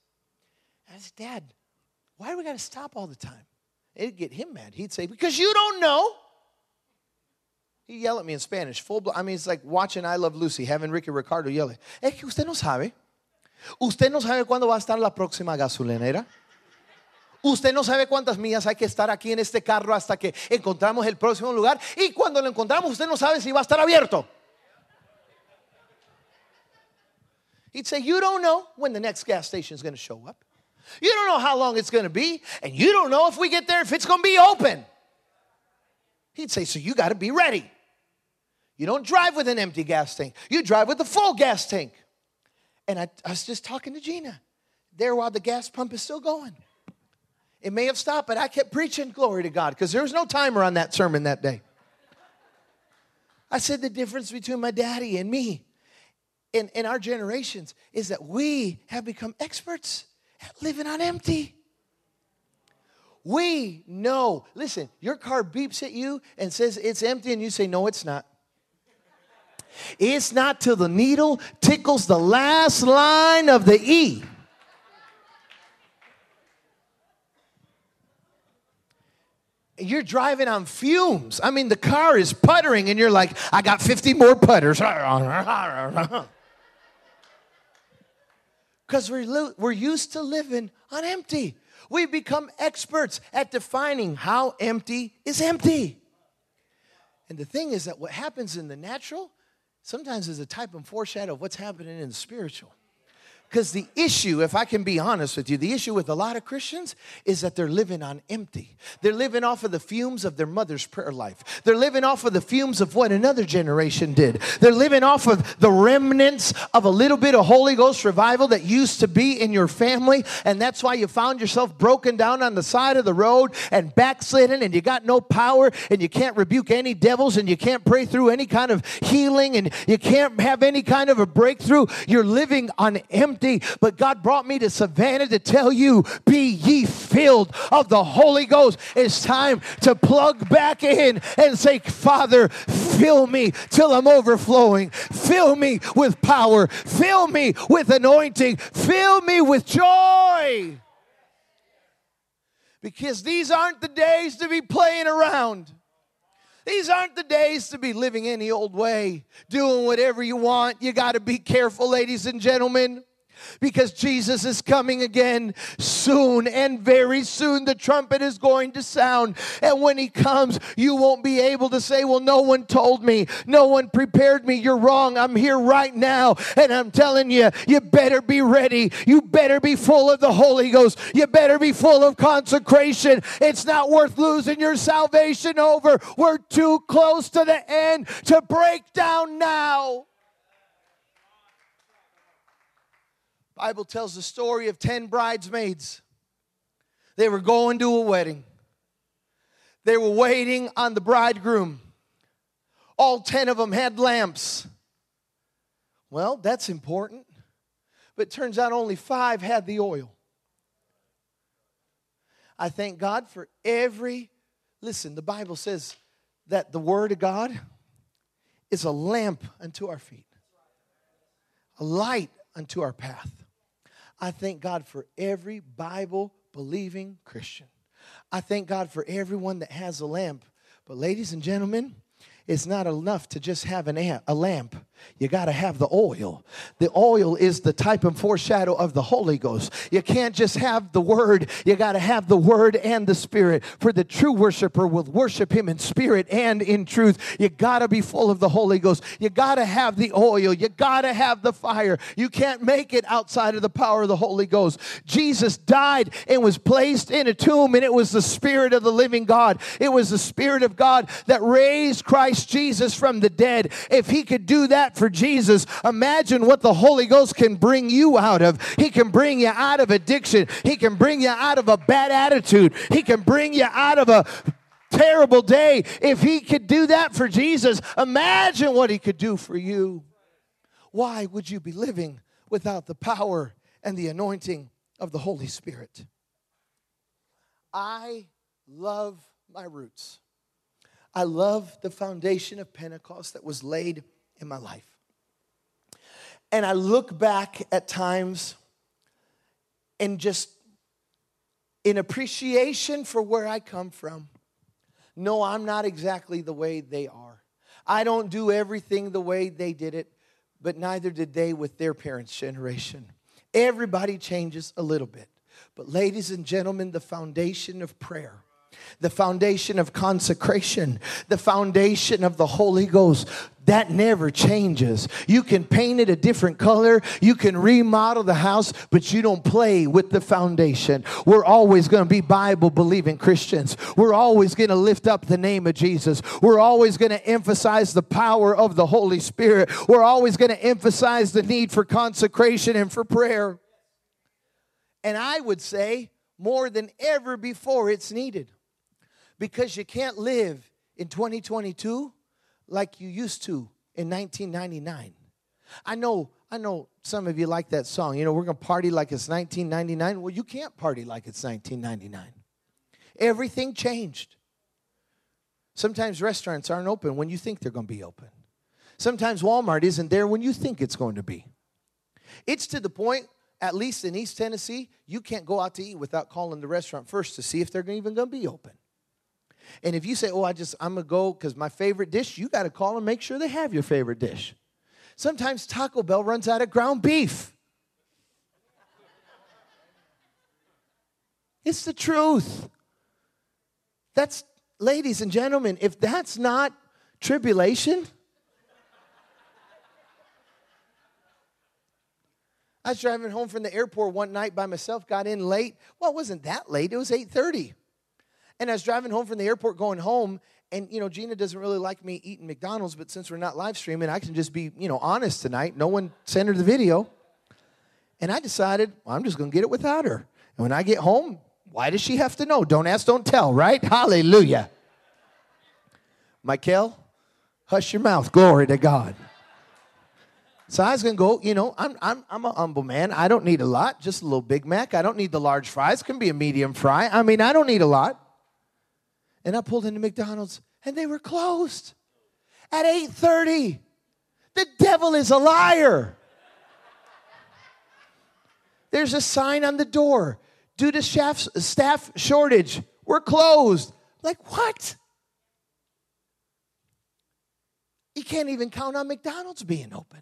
B: And I said, Dad, why do we got to stop all the time? It'd get him mad. He'd say, Because you don't know. He'd yell at me in Spanish, full blown. I mean, it's like watching I Love Lucy, having Ricky Ricardo yell. Es que usted no sabe. Usted no sabe cuándo va a estar la próxima gasolinera. Usted no sabe cuántas millas hay que estar aquí en este carro hasta que encontramos el próximo lugar. Y cuando lo encontramos, usted no sabe si va a estar abierto. He'd say, You don't know when the next gas station is going to show up. You don't know how long it's going to be, and you don't know if we get there if it's going to be open. He'd say, So you got to be ready. You don't drive with an empty gas tank, you drive with a full gas tank. And I, I was just talking to Gina there while the gas pump is still going. It may have stopped, but I kept preaching, glory to God, because there was no timer on that sermon that day. I said the difference between my daddy and me in, in our generations is that we have become experts living on empty. We know, listen, your car beeps at you and says it's empty, and you say, No, it's not. It's not till the needle tickles the last line of the E. You're driving on fumes. I mean, the car is puttering, and you're like, I got 50 more putters. because we're, li- we're used to living on empty. We've become experts at defining how empty is empty. And the thing is that what happens in the natural sometimes is a type and foreshadow of what's happening in the spiritual. Because the issue, if I can be honest with you, the issue with a lot of Christians is that they're living on empty. They're living off of the fumes of their mother's prayer life. They're living off of the fumes of what another generation did. They're living off of the remnants of a little bit of Holy Ghost revival that used to be in your family. And that's why you found yourself broken down on the side of the road and backslidden, and you got no power, and you can't rebuke any devils, and you can't pray through any kind of healing, and you can't have any kind of a breakthrough. You're living on empty empty. But God brought me to Savannah to tell you be ye filled of the Holy Ghost. It's time to plug back in and say, Father, fill me till I'm overflowing. Fill me with power. Fill me with anointing. Fill me with joy. Because these aren't the days to be playing around. These aren't the days to be living any old way, doing whatever you want. You got to be careful, ladies and gentlemen because Jesus is coming again soon and very soon the trumpet is going to sound. And when he comes, you won't be able to say, Well, no one told me, no one prepared me. You're wrong. I'm here right now. And I'm telling you, you better be ready. You better be full of the Holy Ghost. You better be full of consecration. It's not worth losing your salvation over. We're too close to the end to break down now. Bible tells the story of 10 bridesmaids. They were going to a wedding. They were waiting on the bridegroom. All 10 of them had lamps. Well, that's important. But turns out only 5 had the oil. I thank God for every listen, the Bible says that the word of God is a lamp unto our feet. A light unto our path. I thank God for every Bible believing Christian. I thank God for everyone that has a lamp. But, ladies and gentlemen, it's not enough to just have an amp, a lamp. You got to have the oil. The oil is the type and foreshadow of the Holy Ghost. You can't just have the word, you got to have the word and the spirit. For the true worshiper will worship him in spirit and in truth. You got to be full of the Holy Ghost. You got to have the oil. You got to have the fire. You can't make it outside of the power of the Holy Ghost. Jesus died and was placed in a tomb, and it was the spirit of the living God. It was the spirit of God that raised Christ Jesus from the dead. If he could do that that for Jesus, imagine what the Holy Ghost can bring you out of. He can bring you out of addiction, He can bring you out of a bad attitude, He can bring you out of a terrible day. If He could do that for Jesus, imagine what He could do for you. Why would you be living without the power and the anointing of the Holy Spirit? I love my roots. I love the foundation of Pentecost that was laid in my life. And I look back at times and just in appreciation for where I come from. No, I'm not exactly the way they are. I don't do everything the way they did it, but neither did they with their parents' generation. Everybody changes a little bit. But, ladies and gentlemen, the foundation of prayer the foundation of consecration, the foundation of the Holy Ghost. That never changes. You can paint it a different color, you can remodel the house, but you don't play with the foundation. We're always going to be Bible believing Christians. We're always going to lift up the name of Jesus. We're always going to emphasize the power of the Holy Spirit. We're always going to emphasize the need for consecration and for prayer. And I would say, more than ever before, it's needed because you can't live in 2022 like you used to in 1999. I know, I know some of you like that song. You know, we're going to party like it's 1999. Well, you can't party like it's 1999. Everything changed. Sometimes restaurants aren't open when you think they're going to be open. Sometimes Walmart isn't there when you think it's going to be. It's to the point, at least in East Tennessee, you can't go out to eat without calling the restaurant first to see if they're even going to be open. And if you say, oh, I just, I'm going to go because my favorite dish, you got to call and make sure they have your favorite dish. Sometimes Taco Bell runs out of ground beef. It's the truth. That's, ladies and gentlemen, if that's not tribulation, I was driving home from the airport one night by myself, got in late. Well, it wasn't that late. It was 8:30. And I was driving home from the airport going home, and you know, Gina doesn't really like me eating McDonald's, but since we're not live streaming, I can just be, you know, honest tonight. No one sent her the video. And I decided, well, I'm just gonna get it without her. And when I get home, why does she have to know? Don't ask, don't tell, right? Hallelujah. Michael, hush your mouth. Glory to God. So I was gonna go, you know, I'm, I'm, I'm a humble man. I don't need a lot, just a little Big Mac. I don't need the large fries. Can be a medium fry. I mean, I don't need a lot and I pulled into McDonald's and they were closed at 8:30. The devil is a liar. There's a sign on the door. Due to staff shortage, we're closed. Like, what? You can't even count on McDonald's being open.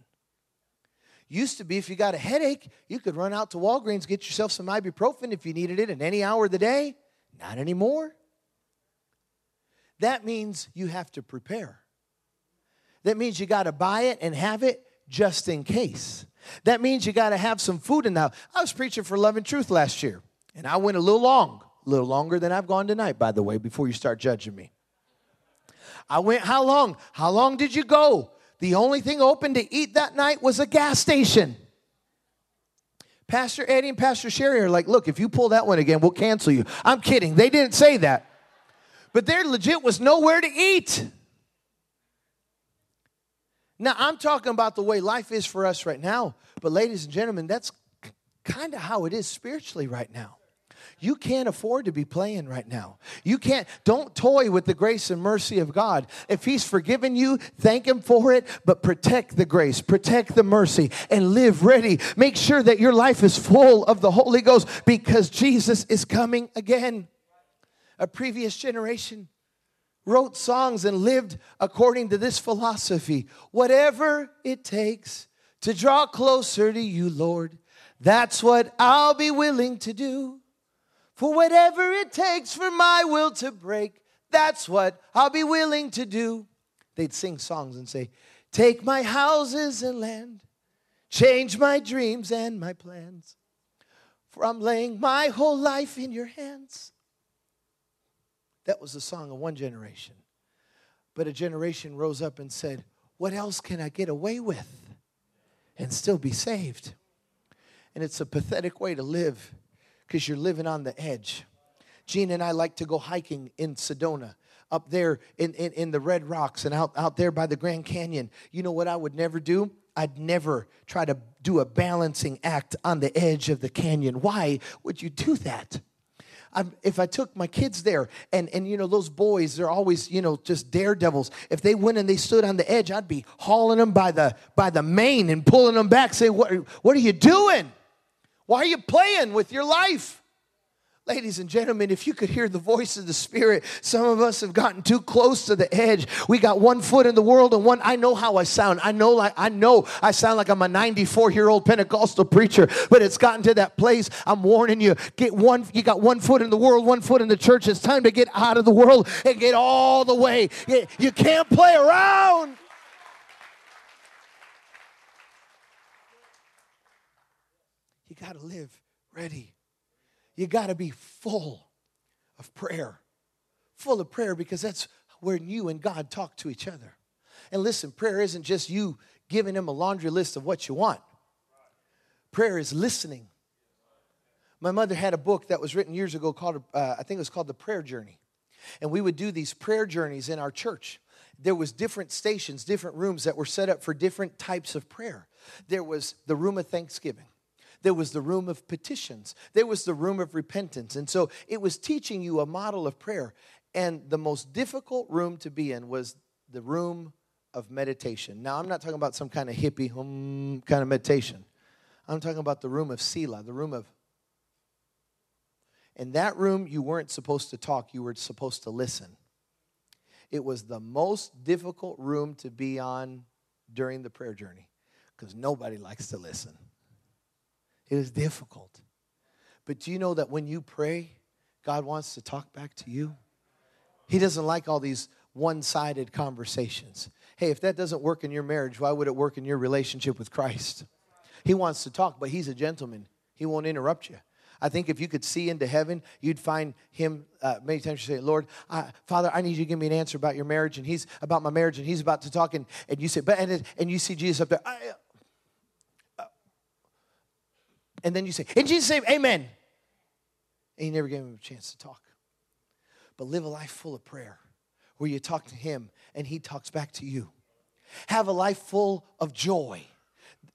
B: Used to be, if you got a headache, you could run out to Walgreens, get yourself some ibuprofen if you needed it in any hour of the day. Not anymore. That means you have to prepare. That means you got to buy it and have it just in case. That means you got to have some food in the house. I was preaching for Love and Truth last year, and I went a little long, a little longer than I've gone tonight, by the way, before you start judging me. I went, How long? How long did you go? The only thing open to eat that night was a gas station. Pastor Eddie and Pastor Sherry are like, Look, if you pull that one again, we'll cancel you. I'm kidding. They didn't say that but there legit was nowhere to eat. Now, I'm talking about the way life is for us right now, but ladies and gentlemen, that's kind of how it is spiritually right now. You can't afford to be playing right now. You can't, don't toy with the grace and mercy of God. If He's forgiven you, thank Him for it, but protect the grace, protect the mercy, and live ready. Make sure that your life is full of the Holy Ghost because Jesus is coming again a previous generation wrote songs and lived according to this philosophy. Whatever it takes to draw closer to you, Lord, that's what I'll be willing to do. For whatever it takes for my will to break, that's what I'll be willing to do. They'd sing songs and say, Take my houses and land, change my dreams and my plans. For I'm laying my whole life in your hands. That was the song of one generation. But a generation rose up and said, what else can I get away with and still be saved? And it's a pathetic way to live because you're living on the edge. Gene and I like to go hiking in Sedona, up there in, in, in the Red Rocks and out, out there by the Grand Canyon. You know what I would never do? I'd never try to do a balancing act on the edge of the canyon. Why would you do that? I'm, if I took my kids there, and, and you know, those boys, they're always, you know, just daredevils. If they went and they stood on the edge, I'd be hauling them by the, by the mane and pulling them back, saying, what, what are you doing? Why are you playing with your life? Ladies and gentlemen, if you could hear the voice of the Spirit, some of us have gotten too close to the edge. We got one foot in the world and one. I know how I sound. I know like I know I sound like I'm a 94 year old Pentecostal preacher, but it's gotten to that place. I'm warning you. Get one. You got one foot in the world, one foot in the church. It's time to get out of the world and get all the way. You, you can't play around. You got to live ready you got to be full of prayer. Full of prayer because that's where you and God talk to each other. And listen, prayer isn't just you giving him a laundry list of what you want. Prayer is listening. My mother had a book that was written years ago called, uh, I think it was called The Prayer Journey. And we would do these prayer journeys in our church. There was different stations, different rooms that were set up for different types of prayer. There was the room of thanksgiving. There was the room of petitions. There was the room of repentance. And so it was teaching you a model of prayer. And the most difficult room to be in was the room of meditation. Now, I'm not talking about some kind of hippie hum kind of meditation. I'm talking about the room of Selah, the room of. In that room, you weren't supposed to talk, you were supposed to listen. It was the most difficult room to be on during the prayer journey because nobody likes to listen. It is difficult. But do you know that when you pray, God wants to talk back to you? He doesn't like all these one sided conversations. Hey, if that doesn't work in your marriage, why would it work in your relationship with Christ? He wants to talk, but He's a gentleman. He won't interrupt you. I think if you could see into heaven, you'd find him uh, many times you say, Lord, Father, I need you to give me an answer about your marriage. And he's about my marriage, and he's about to talk. And, and you say, but, and, and you see Jesus up there, and then you say, in Jesus' name, amen. And you never gave him a chance to talk. But live a life full of prayer where you talk to him and he talks back to you. Have a life full of joy.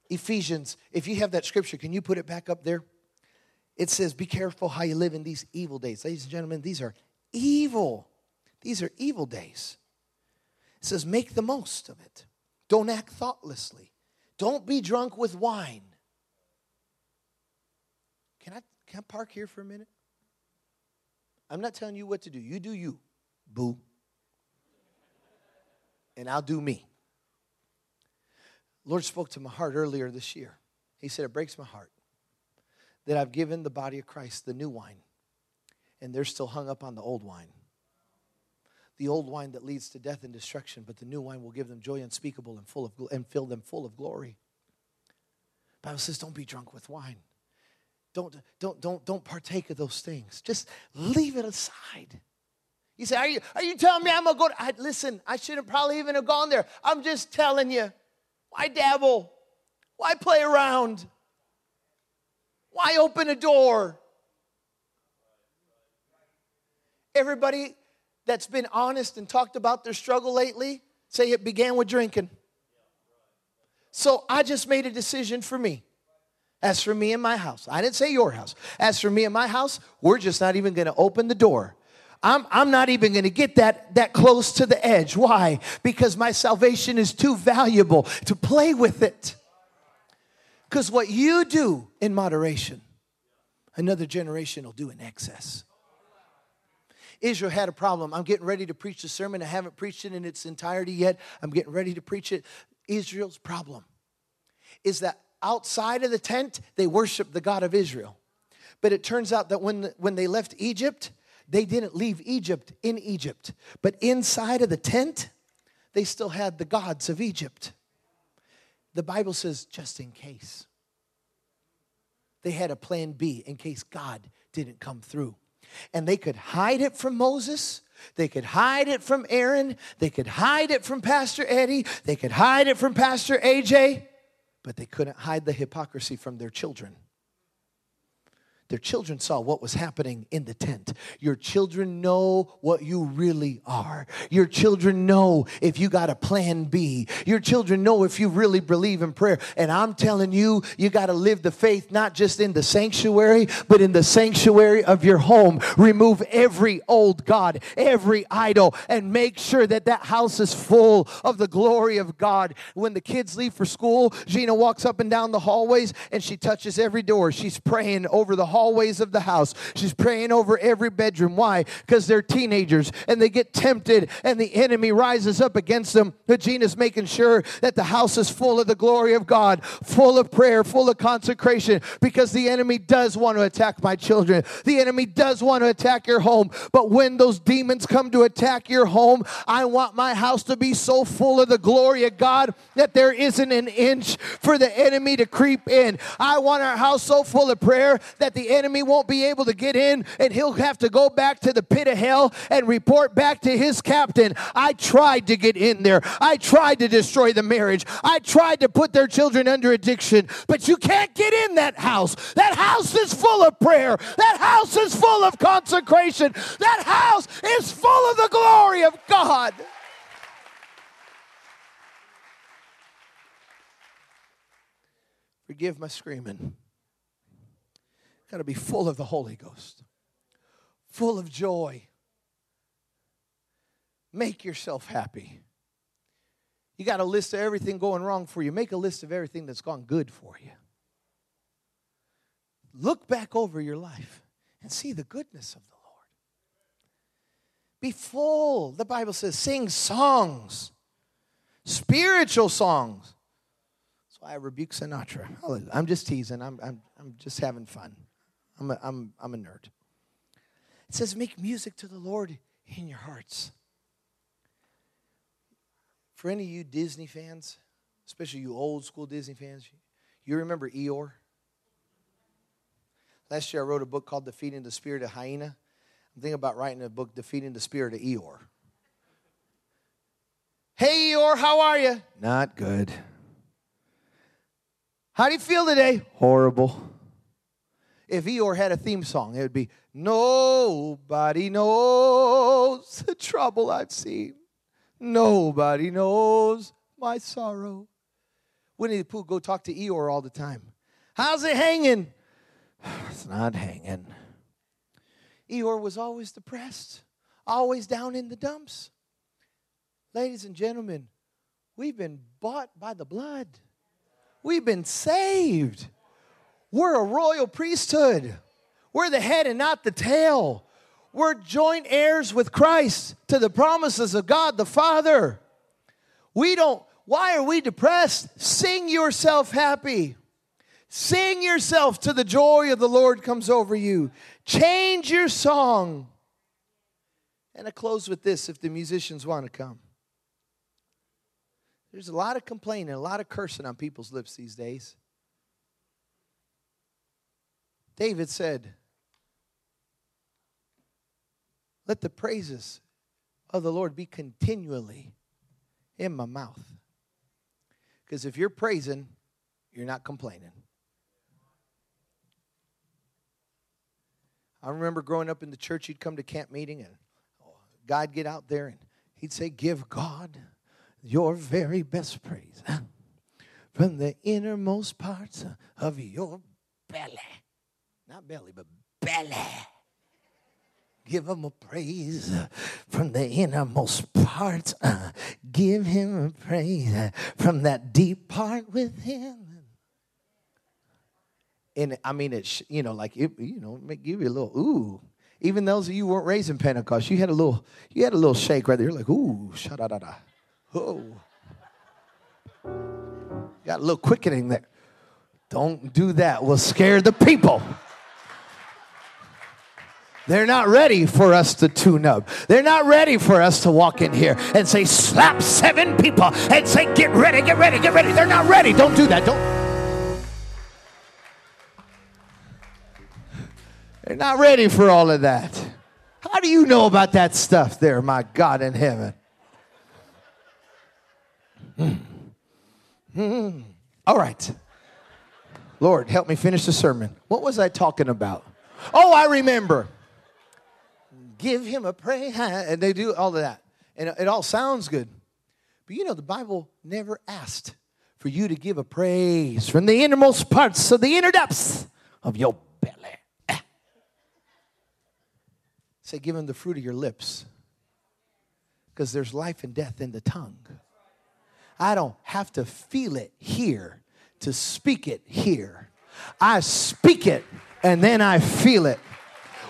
B: Ephesians, if you have that scripture, can you put it back up there? It says, Be careful how you live in these evil days. Ladies and gentlemen, these are evil. These are evil days. It says, Make the most of it. Don't act thoughtlessly. Don't be drunk with wine can I, park here for a minute? I'm not telling you what to do. You do you, boo. And I'll do me. Lord spoke to my heart earlier this year. He said, It breaks my heart that I've given the body of Christ the new wine, and they're still hung up on the old wine. The old wine that leads to death and destruction, but the new wine will give them joy unspeakable and full of and fill them full of glory. Bible says, Don't be drunk with wine. Don't, don't, don't, don't partake of those things. Just leave it aside. You say, Are you, are you telling me I'm going to go? To, I, listen, I shouldn't probably even have gone there. I'm just telling you. Why dabble? Why play around? Why open a door? Everybody that's been honest and talked about their struggle lately say it began with drinking. So I just made a decision for me. As for me and my house, I didn't say your house. As for me and my house, we're just not even going to open the door. I'm, I'm not even going to get that, that close to the edge. Why? Because my salvation is too valuable to play with it. Because what you do in moderation, another generation will do in excess. Israel had a problem. I'm getting ready to preach the sermon. I haven't preached it in its entirety yet. I'm getting ready to preach it. Israel's problem is that outside of the tent, they worshiped the God of Israel. But it turns out that when, when they left Egypt, they didn't leave Egypt in Egypt. But inside of the tent, they still had the gods of Egypt. The Bible says, just in case. They had a plan B in case God didn't come through. And they could hide it from Moses, They could hide it from Aaron. They could hide it from Pastor Eddie. They could hide it from Pastor AJ, but they couldn't hide the hypocrisy from their children. Their children saw what was happening in the tent. Your children know what you really are. Your children know if you got a plan B. Your children know if you really believe in prayer. And I'm telling you, you got to live the faith not just in the sanctuary, but in the sanctuary of your home. Remove every old God, every idol, and make sure that that house is full of the glory of God. When the kids leave for school, Gina walks up and down the hallways and she touches every door. She's praying over the hall hallways of the house. She's praying over every bedroom. Why? Because they're teenagers and they get tempted and the enemy rises up against them. But Gina's making sure that the house is full of the glory of God, full of prayer, full of consecration, because the enemy does want to attack my children. The enemy does want to attack your home. But when those demons come to attack your home, I want my house to be so full of the glory of God that there isn't an inch for the enemy to creep in. I want our house so full of prayer that the enemy won't be able to get in and he'll have to go back to the pit of hell and report back to his captain. I tried to get in there. I tried to destroy the marriage. I tried to put their children under addiction, but you can't get in that house. That house is full of prayer. That house is full of consecration. That house is full of the glory of God. Forgive my screaming. Got to be full of the Holy Ghost, full of joy. Make yourself happy. You got a list of everything going wrong for you. Make a list of everything that's gone good for you. Look back over your life and see the goodness of the Lord. Be full. The Bible says, sing songs, spiritual songs. That's why I rebuke Sinatra. I'm just teasing, I'm, I'm, I'm just having fun. I'm a, I'm, I'm a nerd. It says, make music to the Lord in your hearts. For any of you Disney fans, especially you old school Disney fans, you remember Eeyore? Last year I wrote a book called Defeating the Spirit of Hyena. I'm thinking about writing a book, Defeating the Spirit of Eeyore. Hey Eeyore, how are you? Not good. How do you feel today? Horrible if Eeyore had a theme song, it would be Nobody knows the trouble I've seen. Nobody knows my sorrow. Winnie the Pooh go talk to Eeyore all the time. How's it hanging? It's not hanging. Eeyore was always depressed, always down in the dumps. Ladies and gentlemen, we've been bought by the blood. We've been saved. We're a royal priesthood. We're the head and not the tail. We're joint heirs with Christ to the promises of God the Father. We don't, why are we depressed? Sing yourself happy. Sing yourself to the joy of the Lord comes over you. Change your song. And I close with this if the musicians want to come. There's a lot of complaining, a lot of cursing on people's lips these days. David said, Let the praises of the Lord be continually in my mouth. Because if you're praising, you're not complaining. I remember growing up in the church, he'd come to camp meeting and oh, God'd get out there and he'd say, Give God your very best praise from the innermost parts of your belly. Not belly, but belly. Give him a praise from the innermost parts. Uh, give him a praise from that deep part within. And I mean, it, you know, like, it, you know, give you a little, ooh. Even those of you weren't raised in Pentecost, you had a little, you had a little shake right there. You're like, ooh, sha da da da. Oh. Got a little quickening there. Don't do that. We'll scare the people. They're not ready for us to tune up. They're not ready for us to walk in here and say, slap seven people and say, get ready, get ready, get ready. They're not ready. Don't do that. Don't. They're not ready for all of that. How do you know about that stuff there, my God in heaven? Hmm. Hmm. All right. Lord, help me finish the sermon. What was I talking about? Oh, I remember. Give him a praise. And they do all of that. And it all sounds good. But you know, the Bible never asked for you to give a praise from the innermost parts of the inner depths of your belly. Say, give him the fruit of your lips. Because there's life and death in the tongue. I don't have to feel it here to speak it here. I speak it and then I feel it.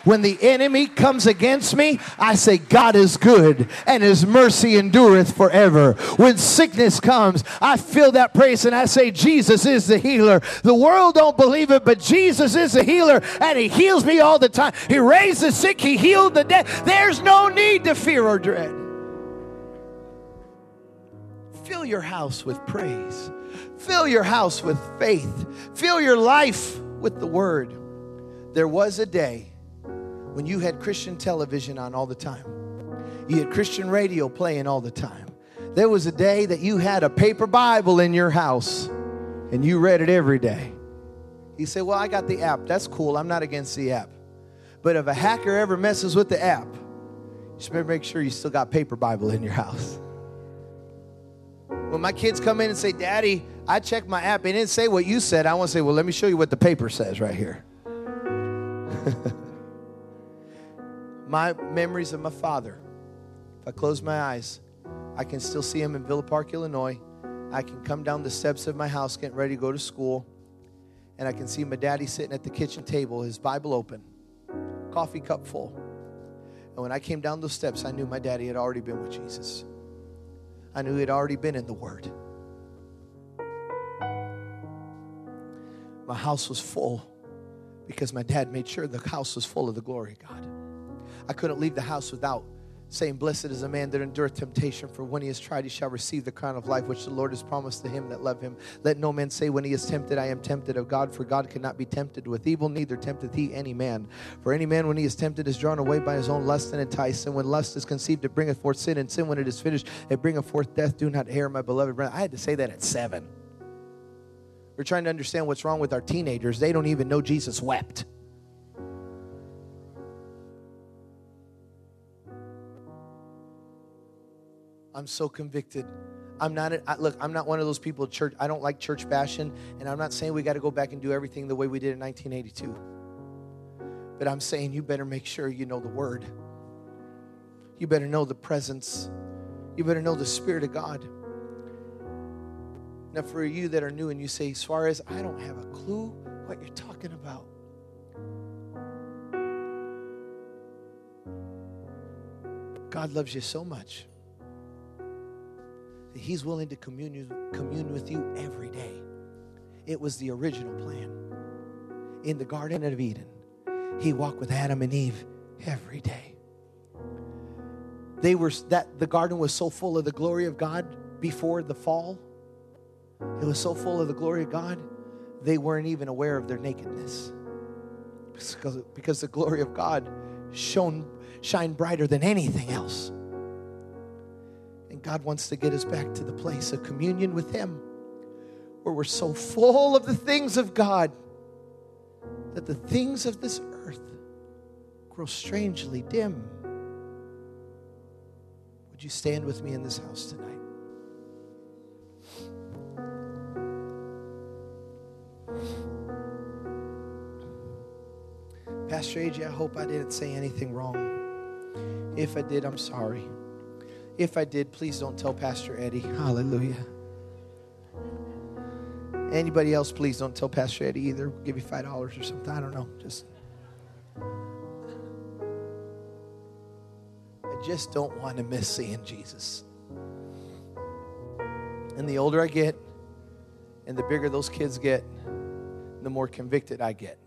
B: When the enemy comes against me, I say, God is good and his mercy endureth forever. When sickness comes, I feel that praise and I say, Jesus is the healer. The world don't believe it, but Jesus is the healer and he heals me all the time. He raised the sick, he healed the dead. There's no need to fear or dread. Fill your house with praise. Fill your house with faith. Fill your life with the word. There was a day when you had Christian television on all the time, you had Christian radio playing all the time. There was a day that you had a paper Bible in your house and you read it every day. You say, Well, I got the app. That's cool. I'm not against the app. But if a hacker ever messes with the app, you should make sure you still got paper Bible in your house. When my kids come in and say, Daddy, I checked my app, it didn't say what you said. I want to say, Well, let me show you what the paper says right here. my memories of my father. If I close my eyes, I can still see him in Villa Park, Illinois. I can come down the steps of my house getting ready to go to school, and I can see my daddy sitting at the kitchen table, his Bible open, coffee cup full. And when I came down those steps, I knew my daddy had already been with Jesus. I knew he had already been in the Word. My house was full because my dad made sure the house was full of the glory of God. I couldn't leave the house without saying, Blessed is a man that endureth temptation, for when he is tried, he shall receive the crown of life which the Lord has promised to him that love him. Let no man say, When he is tempted, I am tempted of God, for God cannot be tempted with evil, neither tempteth he any man. For any man, when he is tempted, is drawn away by his own lust and enticed. And when lust is conceived, it bringeth forth sin, and sin, when it is finished, it bringeth forth death. Do not err, my beloved brother. I had to say that at seven. We're trying to understand what's wrong with our teenagers. They don't even know Jesus wept. I'm so convicted. I'm not, I, look, I'm not one of those people, church, I don't like church bashing, and I'm not saying we got to go back and do everything the way we did in 1982. But I'm saying you better make sure you know the word. You better know the presence. You better know the Spirit of God. Now, for you that are new and you say, Suarez, I don't have a clue what you're talking about. God loves you so much He's willing to commune, commune with you every day. It was the original plan. In the Garden of Eden, He walked with Adam and Eve every day. They were that the garden was so full of the glory of God before the fall. It was so full of the glory of God, they weren't even aware of their nakedness. Because, because the glory of God shone shine brighter than anything else. God wants to get us back to the place of communion with Him where we're so full of the things of God that the things of this earth grow strangely dim. Would you stand with me in this house tonight? Pastor AJ, I hope I didn't say anything wrong. If I did, I'm sorry. If I did, please don't tell Pastor Eddie. Hallelujah. Anybody else, please don't tell Pastor Eddie either. We'll give you $5 or something. I don't know. Just. I just don't want to miss seeing Jesus. And the older I get, and the bigger those kids get, the more convicted I get.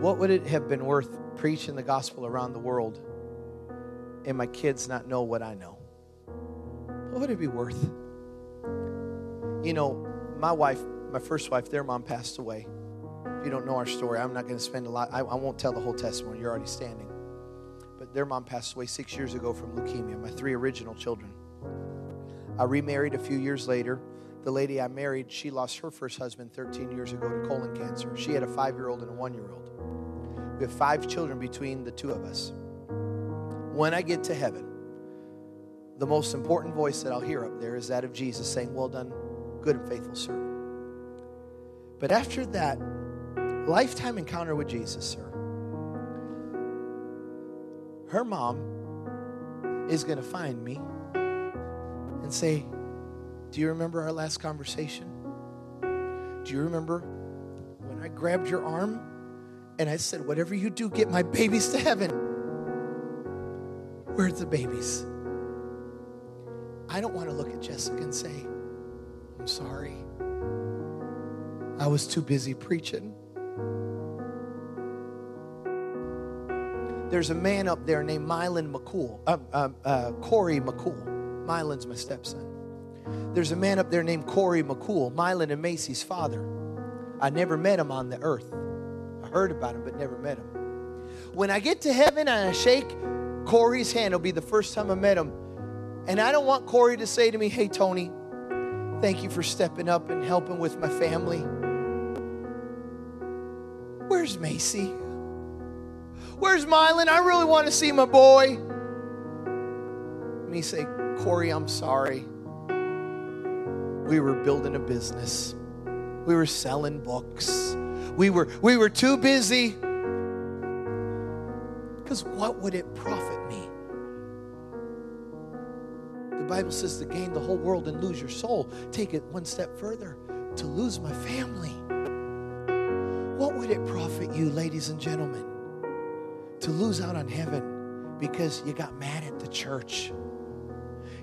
B: What would it have been worth preaching the gospel around the world and my kids not know what I know? What would it be worth? You know, my wife, my first wife, their mom passed away. If you don't know our story, I'm not going to spend a lot. I, I won't tell the whole testimony. You're already standing. But their mom passed away six years ago from leukemia, my three original children. I remarried a few years later. The lady I married, she lost her first husband 13 years ago to colon cancer. She had a five year old and a one year old. We have five children between the two of us. When I get to heaven, the most important voice that I'll hear up there is that of Jesus saying, Well done, good and faithful servant. But after that lifetime encounter with Jesus, sir, her mom is going to find me and say, Do you remember our last conversation? Do you remember when I grabbed your arm and I said, Whatever you do, get my babies to heaven? Where's the babies? I don't want to look at Jessica and say, I'm sorry. I was too busy preaching. There's a man up there named Mylan McCool, uh, uh, uh, Corey McCool. Mylan's my stepson. There's a man up there named Corey McCool, Mylan and Macy's father. I never met him on the earth. I heard about him, but never met him. When I get to heaven and I shake Corey's hand, it'll be the first time I met him. And I don't want Corey to say to me, Hey, Tony, thank you for stepping up and helping with my family. Where's Macy? Where's Mylan? I really want to see my boy. Me say, Corey, I'm sorry. We were building a business. We were selling books. We were we were too busy. Because what would it profit me? The Bible says to gain the whole world and lose your soul. Take it one step further to lose my family. What would it profit you, ladies and gentlemen, to lose out on heaven because you got mad at the church?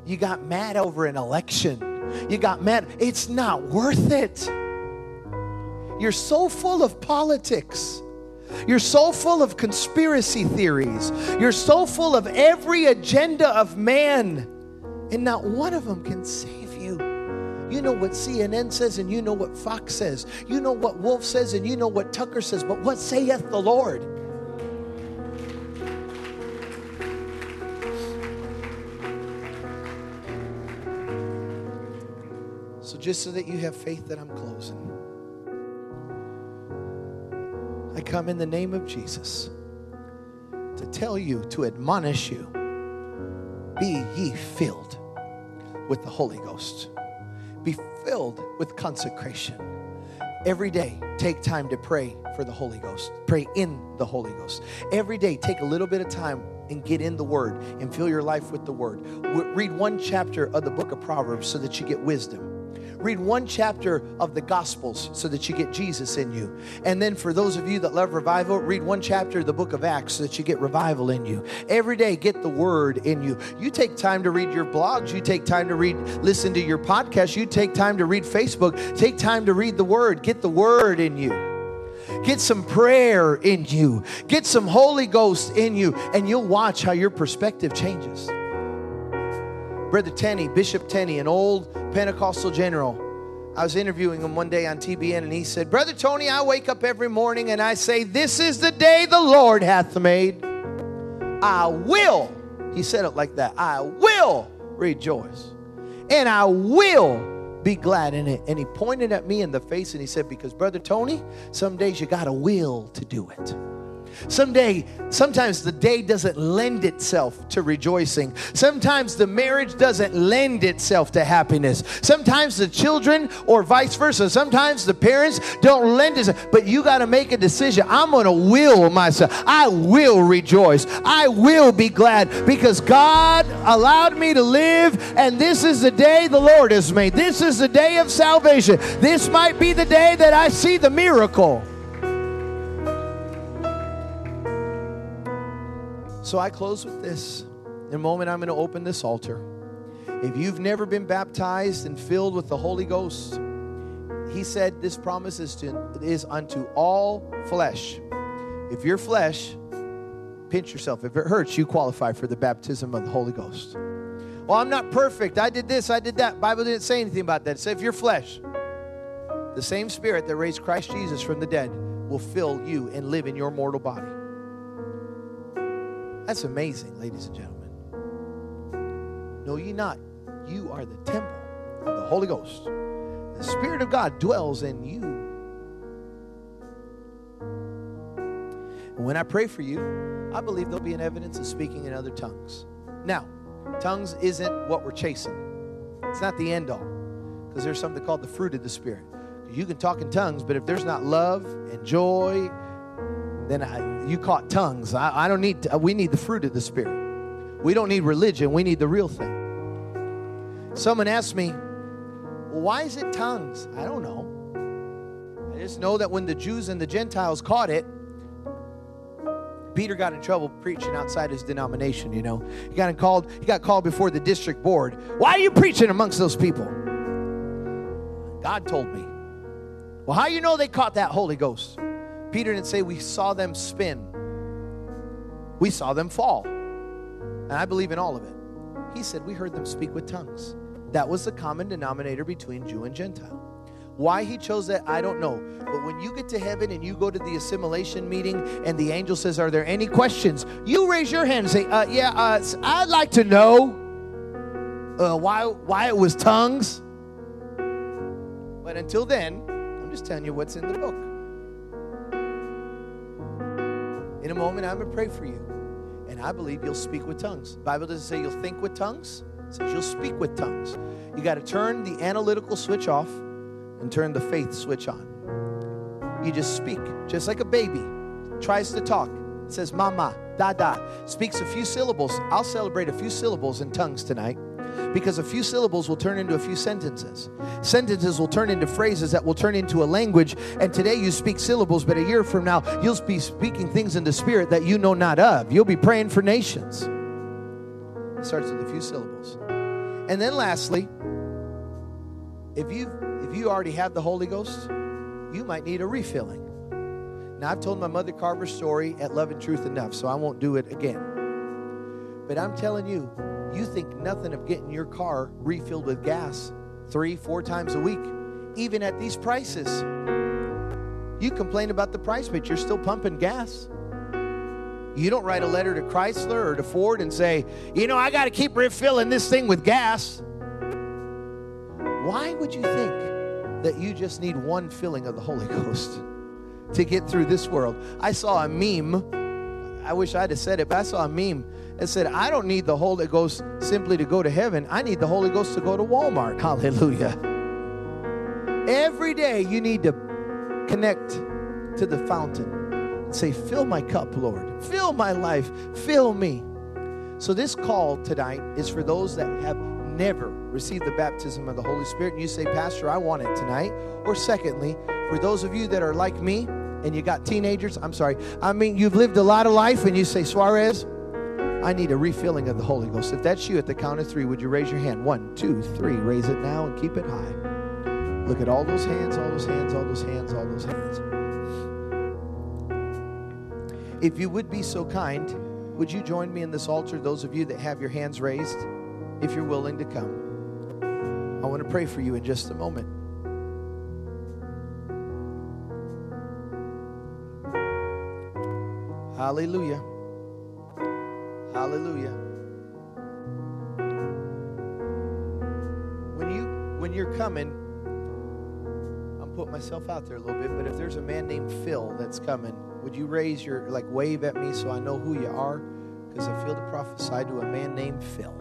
B: You got mad over an election. You got mad. It's not worth it. You're so full of politics. You're so full of conspiracy theories. You're so full of every agenda of man, and not one of them can save you. You know what CNN says, and you know what Fox says. You know what Wolf says, and you know what Tucker says. But what saith the Lord? So, just so that you have faith that I'm closing, come in the name of Jesus to tell you, to admonish you be ye filled with the Holy Ghost, be filled with consecration. Every day, take time to pray for the Holy Ghost, pray in the Holy Ghost. Every day, take a little bit of time and get in the Word and fill your life with the Word. Read one chapter of the book of Proverbs so that you get wisdom. Read one chapter of the Gospels so that you get Jesus in you. And then for those of you that love revival, read one chapter of the book of Acts so that you get revival in you. Every day, get the word in you. You take time to read your blogs, you take time to read, listen to your podcast, you take time to read Facebook, take time to read the word. Get the word in you. Get some prayer in you. Get some Holy Ghost in you, and you'll watch how your perspective changes. Brother Tenney, Bishop Tenney, an old Pentecostal general. I was interviewing him one day on TBN, and he said, Brother Tony, I wake up every morning and I say, This is the day the Lord hath made. I will, he said it like that, I will rejoice. And I will be glad in it. And he pointed at me in the face and he said, Because, Brother Tony, some days you got a will to do it. Someday, sometimes the day doesn't lend itself to rejoicing. Sometimes the marriage doesn't lend itself to happiness. Sometimes the children, or vice versa, sometimes the parents don't lend itself. But you got to make a decision. I'm going to will myself. I will rejoice. I will be glad because God allowed me to live, and this is the day the Lord has made. This is the day of salvation. This might be the day that I see the miracle. So I close with this. In a moment, I'm going to open this altar. If you've never been baptized and filled with the Holy Ghost, he said this promise is, to, is unto all flesh. If your flesh, pinch yourself. If it hurts, you qualify for the baptism of the Holy Ghost. Well, I'm not perfect. I did this, I did that. Bible didn't say anything about that. It said if your flesh, the same spirit that raised Christ Jesus from the dead, will fill you and live in your mortal body. That's amazing, ladies and gentlemen. Know ye not, you are the temple of the Holy Ghost. The Spirit of God dwells in you. And when I pray for you, I believe there'll be an evidence of speaking in other tongues. Now, tongues isn't what we're chasing, it's not the end all, because there's something called the fruit of the Spirit. You can talk in tongues, but if there's not love and joy, then I, you caught tongues. I, I don't need, to, we need the fruit of the Spirit. We don't need religion, we need the real thing. Someone asked me, well, why is it tongues? I don't know. I just know that when the Jews and the Gentiles caught it, Peter got in trouble preaching outside his denomination, you know. He got called, he got called before the district board. Why are you preaching amongst those people? God told me. Well, how you know they caught that Holy Ghost? Peter didn't say we saw them spin. We saw them fall. And I believe in all of it. He said we heard them speak with tongues. That was the common denominator between Jew and Gentile. Why he chose that, I don't know. But when you get to heaven and you go to the assimilation meeting and the angel says, Are there any questions? You raise your hand and say, uh, Yeah, uh, I'd like to know uh, why, why it was tongues. But until then, I'm just telling you what's in the book. In a moment, I'm going to pray for you. And I believe you'll speak with tongues. The Bible doesn't say you'll think with tongues, it says you'll speak with tongues. You got to turn the analytical switch off and turn the faith switch on. You just speak, just like a baby tries to talk. Says, Mama, da da, speaks a few syllables. I'll celebrate a few syllables in tongues tonight because a few syllables will turn into a few sentences. Sentences will turn into phrases that will turn into a language. And today you speak syllables, but a year from now, you'll be speaking things in the spirit that you know not of. You'll be praying for nations. It starts with a few syllables. And then lastly, if you if you already have the Holy Ghost, you might need a refilling. Now I've told my mother Carver story at Love and Truth enough, so I won't do it again. But I'm telling you, you think nothing of getting your car refilled with gas three, four times a week, even at these prices. You complain about the price, but you're still pumping gas. You don't write a letter to Chrysler or to Ford and say, you know, I got to keep refilling this thing with gas. Why would you think that you just need one filling of the Holy Ghost to get through this world? I saw a meme. I wish I'd have said it, but I saw a meme that said, I don't need the Holy Ghost simply to go to heaven. I need the Holy Ghost to go to Walmart. Hallelujah. Every day you need to connect to the fountain and say, Fill my cup, Lord. Fill my life. Fill me. So, this call tonight is for those that have never received the baptism of the Holy Spirit. And you say, Pastor, I want it tonight. Or, secondly, for those of you that are like me and you got teenagers, I'm sorry, I mean, you've lived a lot of life and you say, Suarez, I need a refilling of the Holy Ghost. If that's you at the count of three, would you raise your hand? One, two, three. Raise it now and keep it high. Look at all those hands, all those hands, all those hands, all those hands. If you would be so kind, would you join me in this altar, those of you that have your hands raised, if you're willing to come? I want to pray for you in just a moment. Hallelujah. Hallelujah. When you when you're coming, I'm putting myself out there a little bit, but if there's a man named Phil that's coming, would you raise your, like, wave at me so I know who you are? Because I feel to prophesy to a man named Phil.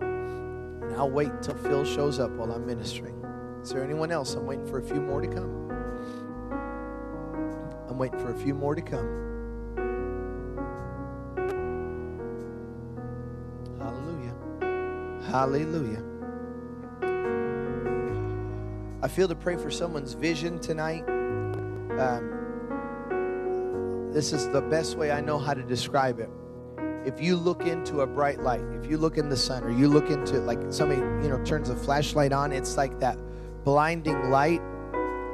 B: And I'll wait until Phil shows up while I'm ministering. Is there anyone else? I'm waiting for a few more to come. I'm waiting for a few more to come. Hallelujah. I feel to pray for someone's vision tonight. Um, this is the best way I know how to describe it. If you look into a bright light, if you look in the sun, or you look into like somebody, you know, turns a flashlight on, it's like that blinding light.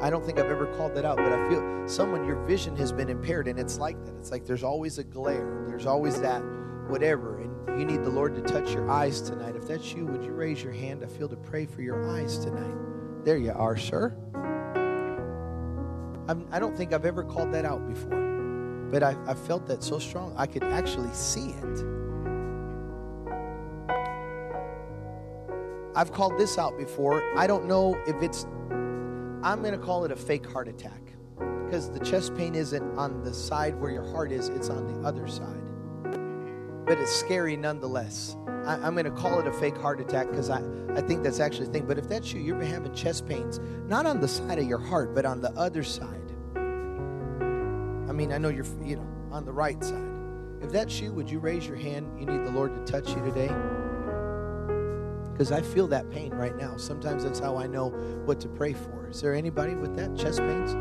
B: I don't think I've ever called that out, but I feel someone, your vision has been impaired, and it's like that. It's like there's always a glare, there's always that whatever, and you need the Lord to touch your eyes tonight. If that's you, would you raise your hand? I feel to pray for your eyes tonight. There you are, sir. I'm, I do not think I've ever called that out before, but I, I felt that so strong I could actually see it. I've called this out before. I don't know if it's, I'm going to call it a fake heart attack because the chest pain isn't on the side where your heart is, it's on the other side. But it's scary nonetheless. I, am going to call it a fake heart attack because I, I think that's actually the thing. But if that's you, you're having chest pains, not on the side of your heart, but on the other side. I mean, I know you're, you know, on the right side. If that's you, would you raise your hand? You need the Lord to touch you today? Because I feel that pain right now. Sometimes that's how I know what to pray for. Is there anybody with that chest pains?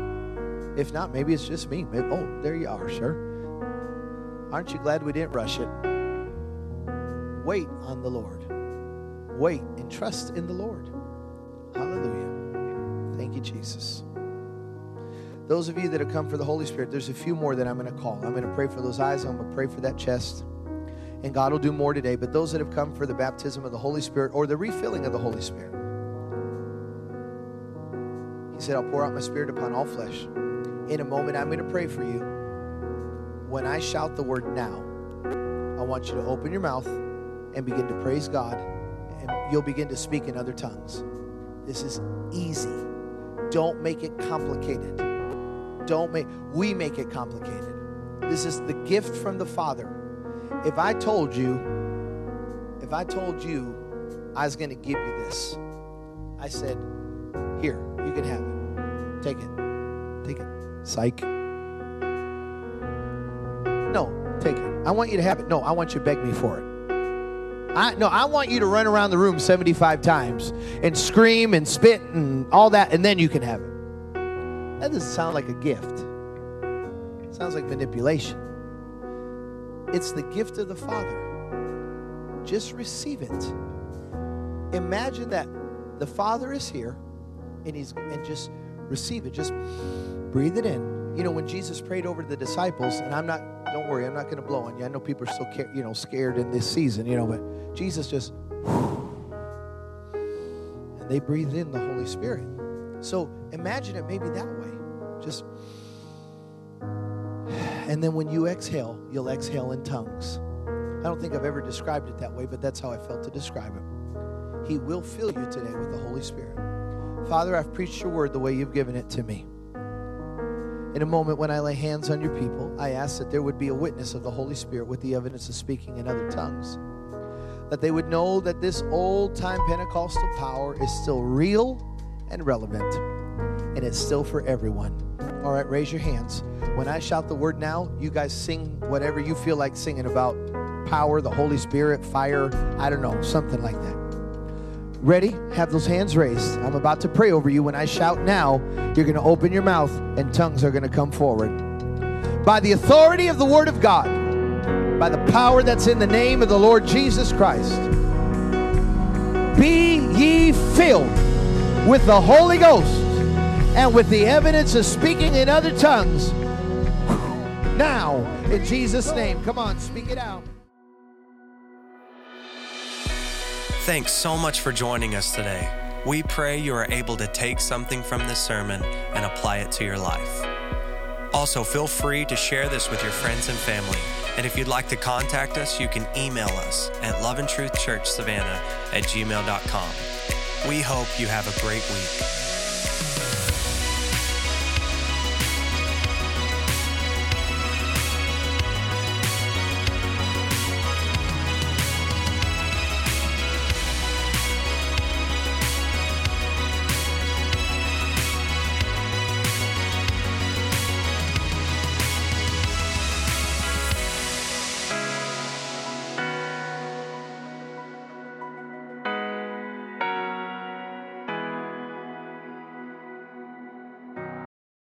B: If not, maybe it's just me. Maybe, oh, there you are, sir. Aren't you glad we didn't rush it? Wait on the Lord. Wait and trust in the Lord. Hallelujah. Thank you, Jesus. Those of you that have come for the Holy Spirit, there's a few more that I'm going to call. I'm going to pray for those eyes. I'm going to pray for that chest. And God will do more today. But those that have come for the baptism of the Holy Spirit or the refilling of the Holy Spirit, He said, I'll pour out my spirit upon all flesh. In a moment, I'm going to pray for you. When I shout the word now, I want you to open your mouth and begin to praise God, and you'll begin to speak in other tongues. This is easy. Don't make it complicated. Don't make we make it complicated. This is the gift from the Father. If I told you, if I told you I was going to give you this, I said, "Here, you can have it. Take it. Take it." Psych. No, take it. I want you to have it. No, I want you to beg me for it. I, no, I want you to run around the room 75 times and scream and spit and all that, and then you can have it. That doesn't sound like a gift. It sounds like manipulation. It's the gift of the Father. Just receive it. Imagine that the Father is here and he's and just receive it. Just breathe it in. You know, when Jesus prayed over the disciples, and I'm not don't worry, I'm not going to blow on you. I know people are still, you know, scared in this season, you know, but Jesus just, and they breathed in the Holy Spirit. So imagine it maybe that way. Just, and then when you exhale, you'll exhale in tongues. I don't think I've ever described it that way, but that's how I felt to describe it. He will fill you today with the Holy Spirit. Father, I've preached your word the way you've given it to me. In a moment, when I lay hands on your people, I ask that there would be a witness of the Holy Spirit with the evidence of speaking in other tongues. That they would know that this old time Pentecostal power is still real and relevant, and it's still for everyone. All right, raise your hands. When I shout the word now, you guys sing whatever you feel like singing about power, the Holy Spirit, fire, I don't know, something like that. Ready? Have those hands raised. I'm about to pray over you. When I shout now, you're going to open your mouth and tongues are going to come forward. By the authority of the Word of God, by the power that's in the name of the Lord Jesus Christ, be ye filled with the Holy Ghost and with the evidence of speaking in other tongues. Now, in Jesus' name, come on, speak it out.
A: Thanks so much for joining us today. We pray you are able to take something from this sermon and apply it to your life. Also, feel free to share this with your friends and family. And if you'd like to contact us, you can email us at loveandtruthchurchsavannah at gmail.com. We hope you have a great week.